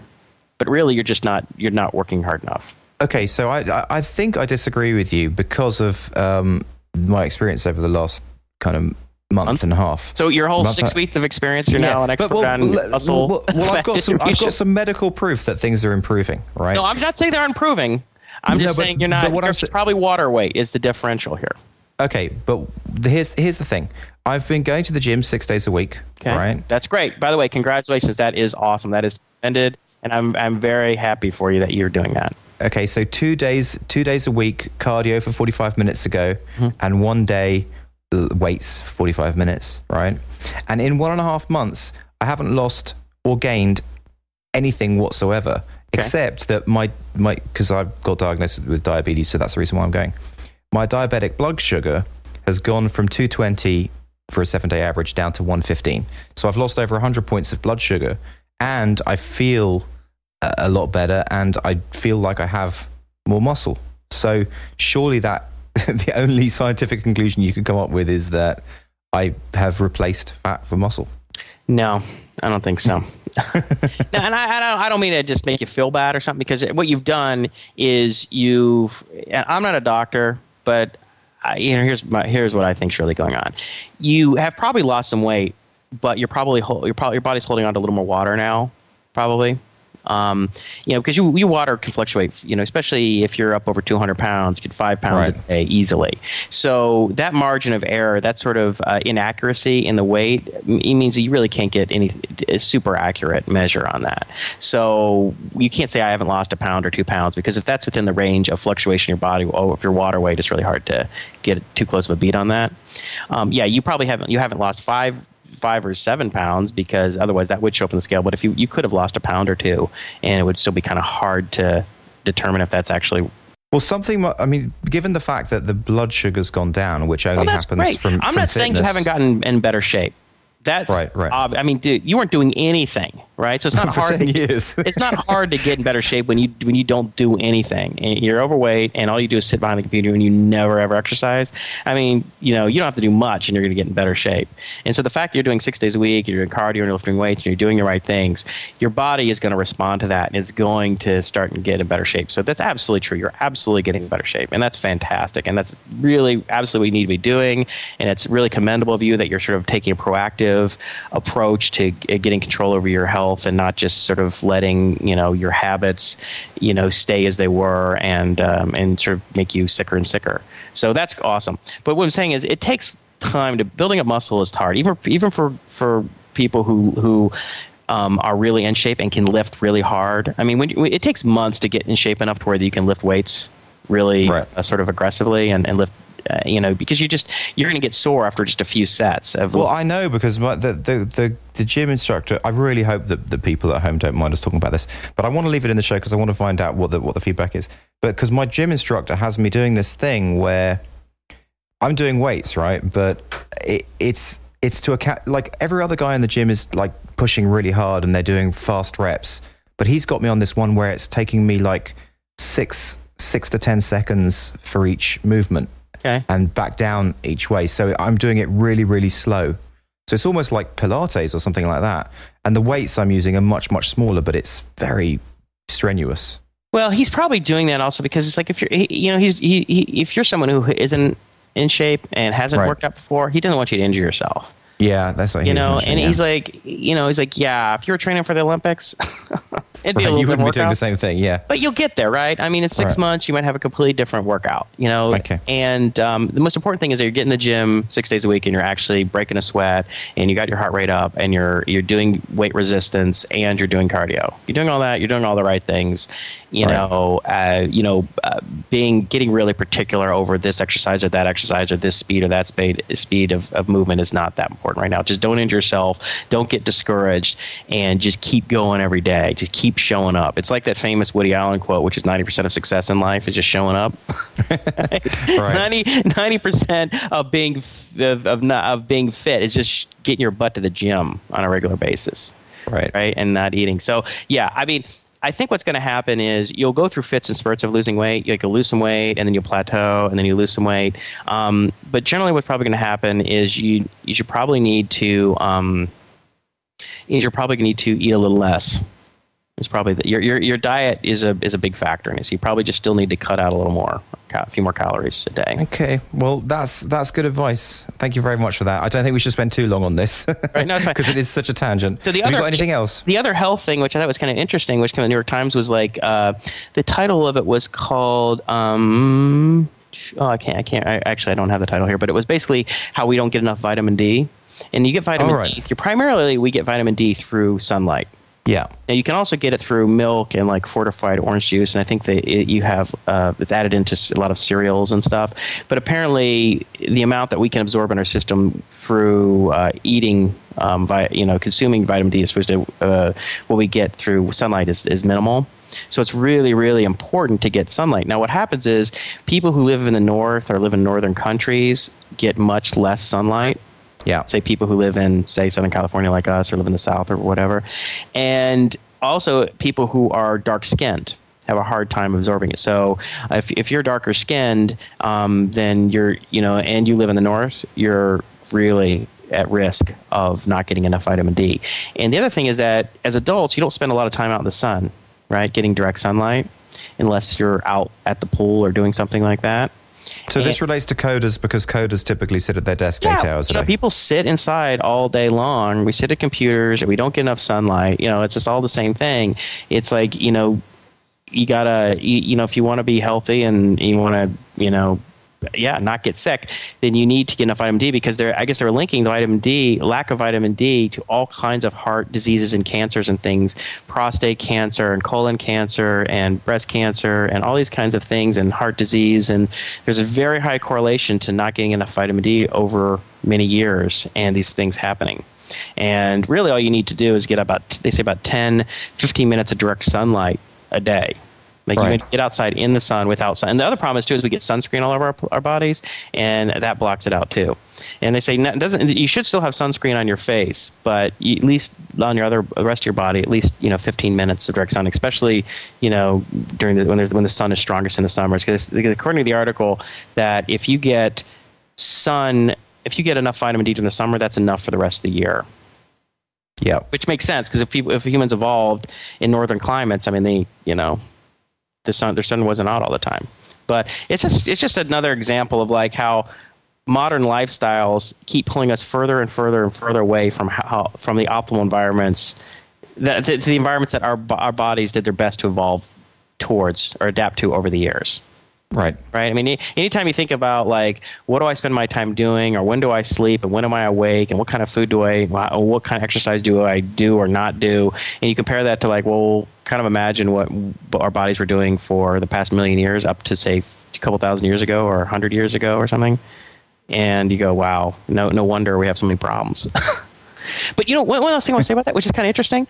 But really, you're just not you're not working hard enough. Okay, so I I think I disagree with you because of um, my experience over the last kind of month, month, and a half. So your whole six weeks of experience, you're yeah, now an expert well, on well, muscle. Well, well I've got some I've got some medical proof that things are improving. Right? No, I'm not saying they're improving. I'm no, just but, saying you're not. What you're I'm probably water weight is the differential here. Okay, but here's here's the thing. I've been going to the gym six days a week. Okay, right? That's great. By the way, congratulations. That is awesome. That is ended, and I'm I'm very happy for you that you're doing that. Okay, so two days two days a week cardio for 45 minutes to go, mm-hmm. and one day weights for 45 minutes. Right, and in one and a half months, I haven't lost or gained anything whatsoever, okay. except that my my because I've got diagnosed with diabetes, so that's the reason why I'm going my diabetic blood sugar has gone from 220 for a seven day average down to 115. So I've lost over 100 points of blood sugar and I feel uh, a lot better and I feel like I have more muscle. So surely that the only scientific conclusion you could come up with is that I have replaced fat for muscle. No, I don't think so. no, and I, I, don't. I don't mean to just make you feel bad or something because what you've done is you've. I'm not a doctor, but I, you know, here's my, here's what I think is really going on. You have probably lost some weight, but you're probably your probably your body's holding on to a little more water now, probably. Um, you know, because you, your water can fluctuate, you know, especially if you're up over 200 pounds, get five pounds Right. a day easily. So that margin of error, that sort of uh, inaccuracy in the weight, it means that you really can't get any a super accurate measure on that. So you can't say I haven't lost a pound or two pounds because if that's within the range of fluctuation your body, oh, if your water weight, it's really hard to get too close of a beat on that. Um, yeah, you probably haven't you haven't lost five five or seven pounds because otherwise that would show up on the scale. But if you, you could have lost a pound or two, and it would still be kind of hard to determine if that's actually. Well, something. I mean, given the fact that the blood sugar's gone down, which only Well, happens great. from. I'm from not saying you haven't gotten in better shape. That's Right, right. ob- I mean, dude, you weren't doing anything, right? So it's not hard. To, years. it's not hard to get in better shape when you when you don't do anything. And You're overweight, and all you do is sit behind the computer, and you never ever exercise. I mean, you know, you don't have to do much, and you're going to get in better shape. And so the fact that you're doing six days a week, you're doing cardio, and you're lifting weights, and you're doing the right things, your body is going to respond to that, and it's going to start and get in better shape. So that's absolutely true. You're absolutely getting in better shape, and that's fantastic, and that's really absolutely what you need to be doing. And it's really commendable of you that you're sort of taking a proactive approach to getting control over your health and not just sort of letting you know your habits you know stay as they were and um, and sort of make you sicker and sicker so that's awesome but what i'm saying is it takes time to building a muscle is hard even even for for people who who um, are really in shape and can lift really hard. I mean, when, when it takes months to get in shape enough to where you can lift weights really Right. uh, sort of aggressively and, and lift, uh, you know, because you just you're going to get sore after just a few sets of Well, I know because my, the, the, the, the gym instructor, I really hope that the people at home don't mind us talking about this, but I want to leave it in the show because I want to find out what the, what the feedback is. But because my gym instructor has me doing this thing where I'm doing weights, right? But it, it's, it's to a cat like every other guy in the gym is like pushing really hard and they're doing fast reps. But he's got me on this one where it's taking me like six, six to 10 seconds for each movement okay. and back down each way. So I'm doing it really, really slow. So it's almost like Pilates or something like that. And the weights I'm using are much, much smaller, but it's very strenuous. Well, he's probably doing that also because it's like if you're, you know, he's he, he, if you're someone who isn't in shape and hasn't Right. worked out before, he doesn't want you to injure yourself. Yeah, that's what he You know, and yeah. he's like, you know, he's like, yeah, if you were training for the Olympics, it'd be a little you bit wouldn't be doing the same thing. Yeah. But you'll get there, right? I mean, in six Right. months, you might have a completely different workout, you know? Okay. And um, the most important thing is that you're getting the gym six days a week and you're actually breaking a sweat and you got your heart rate up and you're, you're doing weight resistance and you're doing cardio. You're doing all that. You're doing all the right things. You Right. know, uh, you know, uh, being getting really particular over this exercise or that exercise or this speed or that speed speed of, of movement is not that important right now. Just don't injure yourself. Don't get discouraged, and just keep going every day. Just keep showing up. It's like that famous Woody Allen quote, which is ninety percent of success in life is just showing up. Right. 90 percent of being of of, not, of being fit is just getting your butt to the gym on a regular basis Right. right and not eating so yeah i mean i think what's going to happen is you'll go through fits and spurts of losing weight. Like you'll lose some weight and then you'll plateau and then you lose some weight. Um, but generally what's probably going to happen is you you should probably need to um, you're probably going to need to eat a little less it's probably the, your, your your diet is a is a big factor in it so you probably just still need to cut out a little more a few more calories a day Okay. Well, that's that's good advice. Thank you very much for that. I don't think we should spend too long on this. Right, no. Because it is such a tangent. So the Have you other- got anything else? The other health thing, which I thought was kind of interesting, which came in the New York Times, was like uh, the title of it was called. Um, oh, I can't. I can't. I, actually, I don't have the title here, but it was basically how we don't get enough vitamin D, and you get vitamin right. D. You primarily we get vitamin D through sunlight. Yeah. Now you can also get it through milk and like fortified orange juice, and I think that it, you have uh, it's added into a lot of cereals and stuff. But apparently, the amount that we can absorb in our system through uh, eating, um, you know, consuming vitamin D, as opposed to uh, what we get through sunlight, is, is minimal. So it's really, really important to get sunlight. Now, what happens is people who live in the north or live in northern countries get much less sunlight Yeah. say people who live in say southern california like us or live in the south or whatever. And also people who are dark skinned have a hard time absorbing it. So if, if you're darker skinned um, then you're you know and you live in the north you're really at risk of not getting enough vitamin d. And the other thing is that as adults you don't spend a lot of time out in the sun right? Getting direct sunlight unless you're out at the pool or doing something like that So this relates to coders because coders typically sit at their desk eight hours a you know, day. people sit inside all day long. We sit at computers and we don't get enough sunlight. You know, it's just all the same thing. It's like, you know, you gotta, you, you know, if you want to be healthy and you want to, you know, yeah, not get sick, then you need to get enough vitamin D because they're, I guess they're linking the vitamin D, lack of vitamin D, to all kinds of heart diseases and cancers and things, prostate cancer and colon cancer and breast cancer and all these kinds of things and heart disease. And there's a very high correlation to not getting enough vitamin D over many years and these things happening. And really, all you need to do is get about, they say about 10, 15 minutes of direct sunlight a day. Like Right. you get outside in the sun without sun. And the other problem is too is we get sunscreen all over our, our bodies, and that blocks it out too. And they say no, doesn't. You should still have sunscreen on your face, but you, at least on your other the rest of your body, at least you know 15 minutes of direct sun, especially you know during the when there's when the sun is strongest in the summers. Because according to the article, that if you get sun, if you get enough vitamin D during the summer, that's enough for the rest of the year yeah. which makes sense because if people if humans evolved in northern climates, I mean they you know the sun their sun wasn't out all the time. But it's just it's just another example of like how modern lifestyles keep pulling us further and further and further away from how from the optimal environments that the, the environments that our our bodies did their best to evolve towards or adapt to over the years Right. right? I mean, anytime you think about like, what do I spend my time doing, or when do I sleep, and when am I awake, and what kind of food do I, what kind of exercise do I do or not do, and you compare that to like, well, kind of imagine what our bodies were doing for the past million years, up to say a couple thousand years ago, or a hundred years ago, or something, and you go, wow, no, no wonder we have so many problems. But you know, one, one last thing I want to say about that, which is kind of interesting,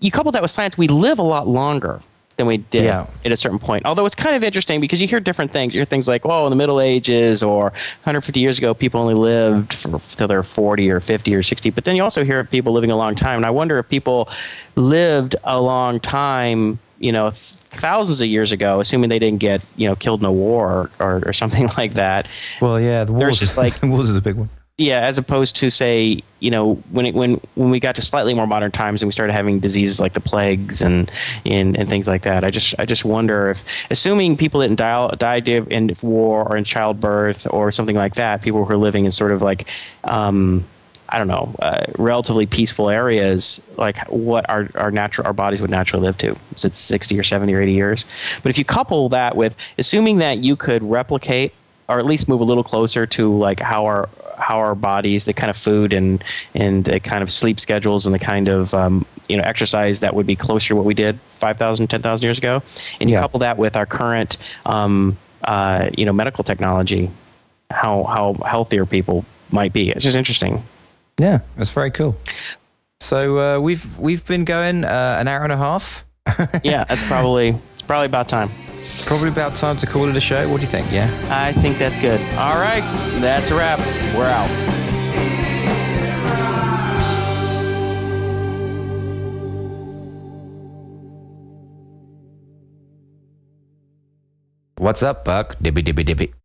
you couple that with science, we live a lot longer than we did Yeah. at a certain point. Although it's kind of interesting because you hear different things. You hear things like, oh, in the Middle Ages or 150 years ago, people only lived till they're 40 or 50 or 60. But then you also hear people living a long time. And I wonder if people lived a long time, you know, thousands of years ago, assuming they didn't get, you know, killed in a war or, or, or something like that. Well, yeah, the wars, just like- the wars is a big one. Yeah, as opposed to say, you know, when it, when when we got to slightly more modern times and we started having diseases like the plagues and and, and things like that. I just I just wonder if, assuming people didn't die died in war or in childbirth or something like that, people who are living in sort of like. Um, I don't know, uh, relatively peaceful areas, like what our, our natural our bodies would naturally live to. Is it sixty or seventy or eighty years? But if you couple that with assuming that you could replicate or at least move a little closer to like how our how our bodies, the kind of food and and the kind of sleep schedules and the kind of um, you know exercise that would be closer to what we did 5,000, 10,000 years ago, and you Yeah. couple that with our current um, uh, you know medical technology, how how healthier people might be. It's just interesting. Yeah, that's very cool. So uh, we've we've been going uh, an hour and a half. Yeah, that's probably it's probably about time. Probably about time to call it a show. What do you think? Yeah. I think that's good. All right, that's a wrap. We're out. What's up, Buck? Dibby dibby dibby.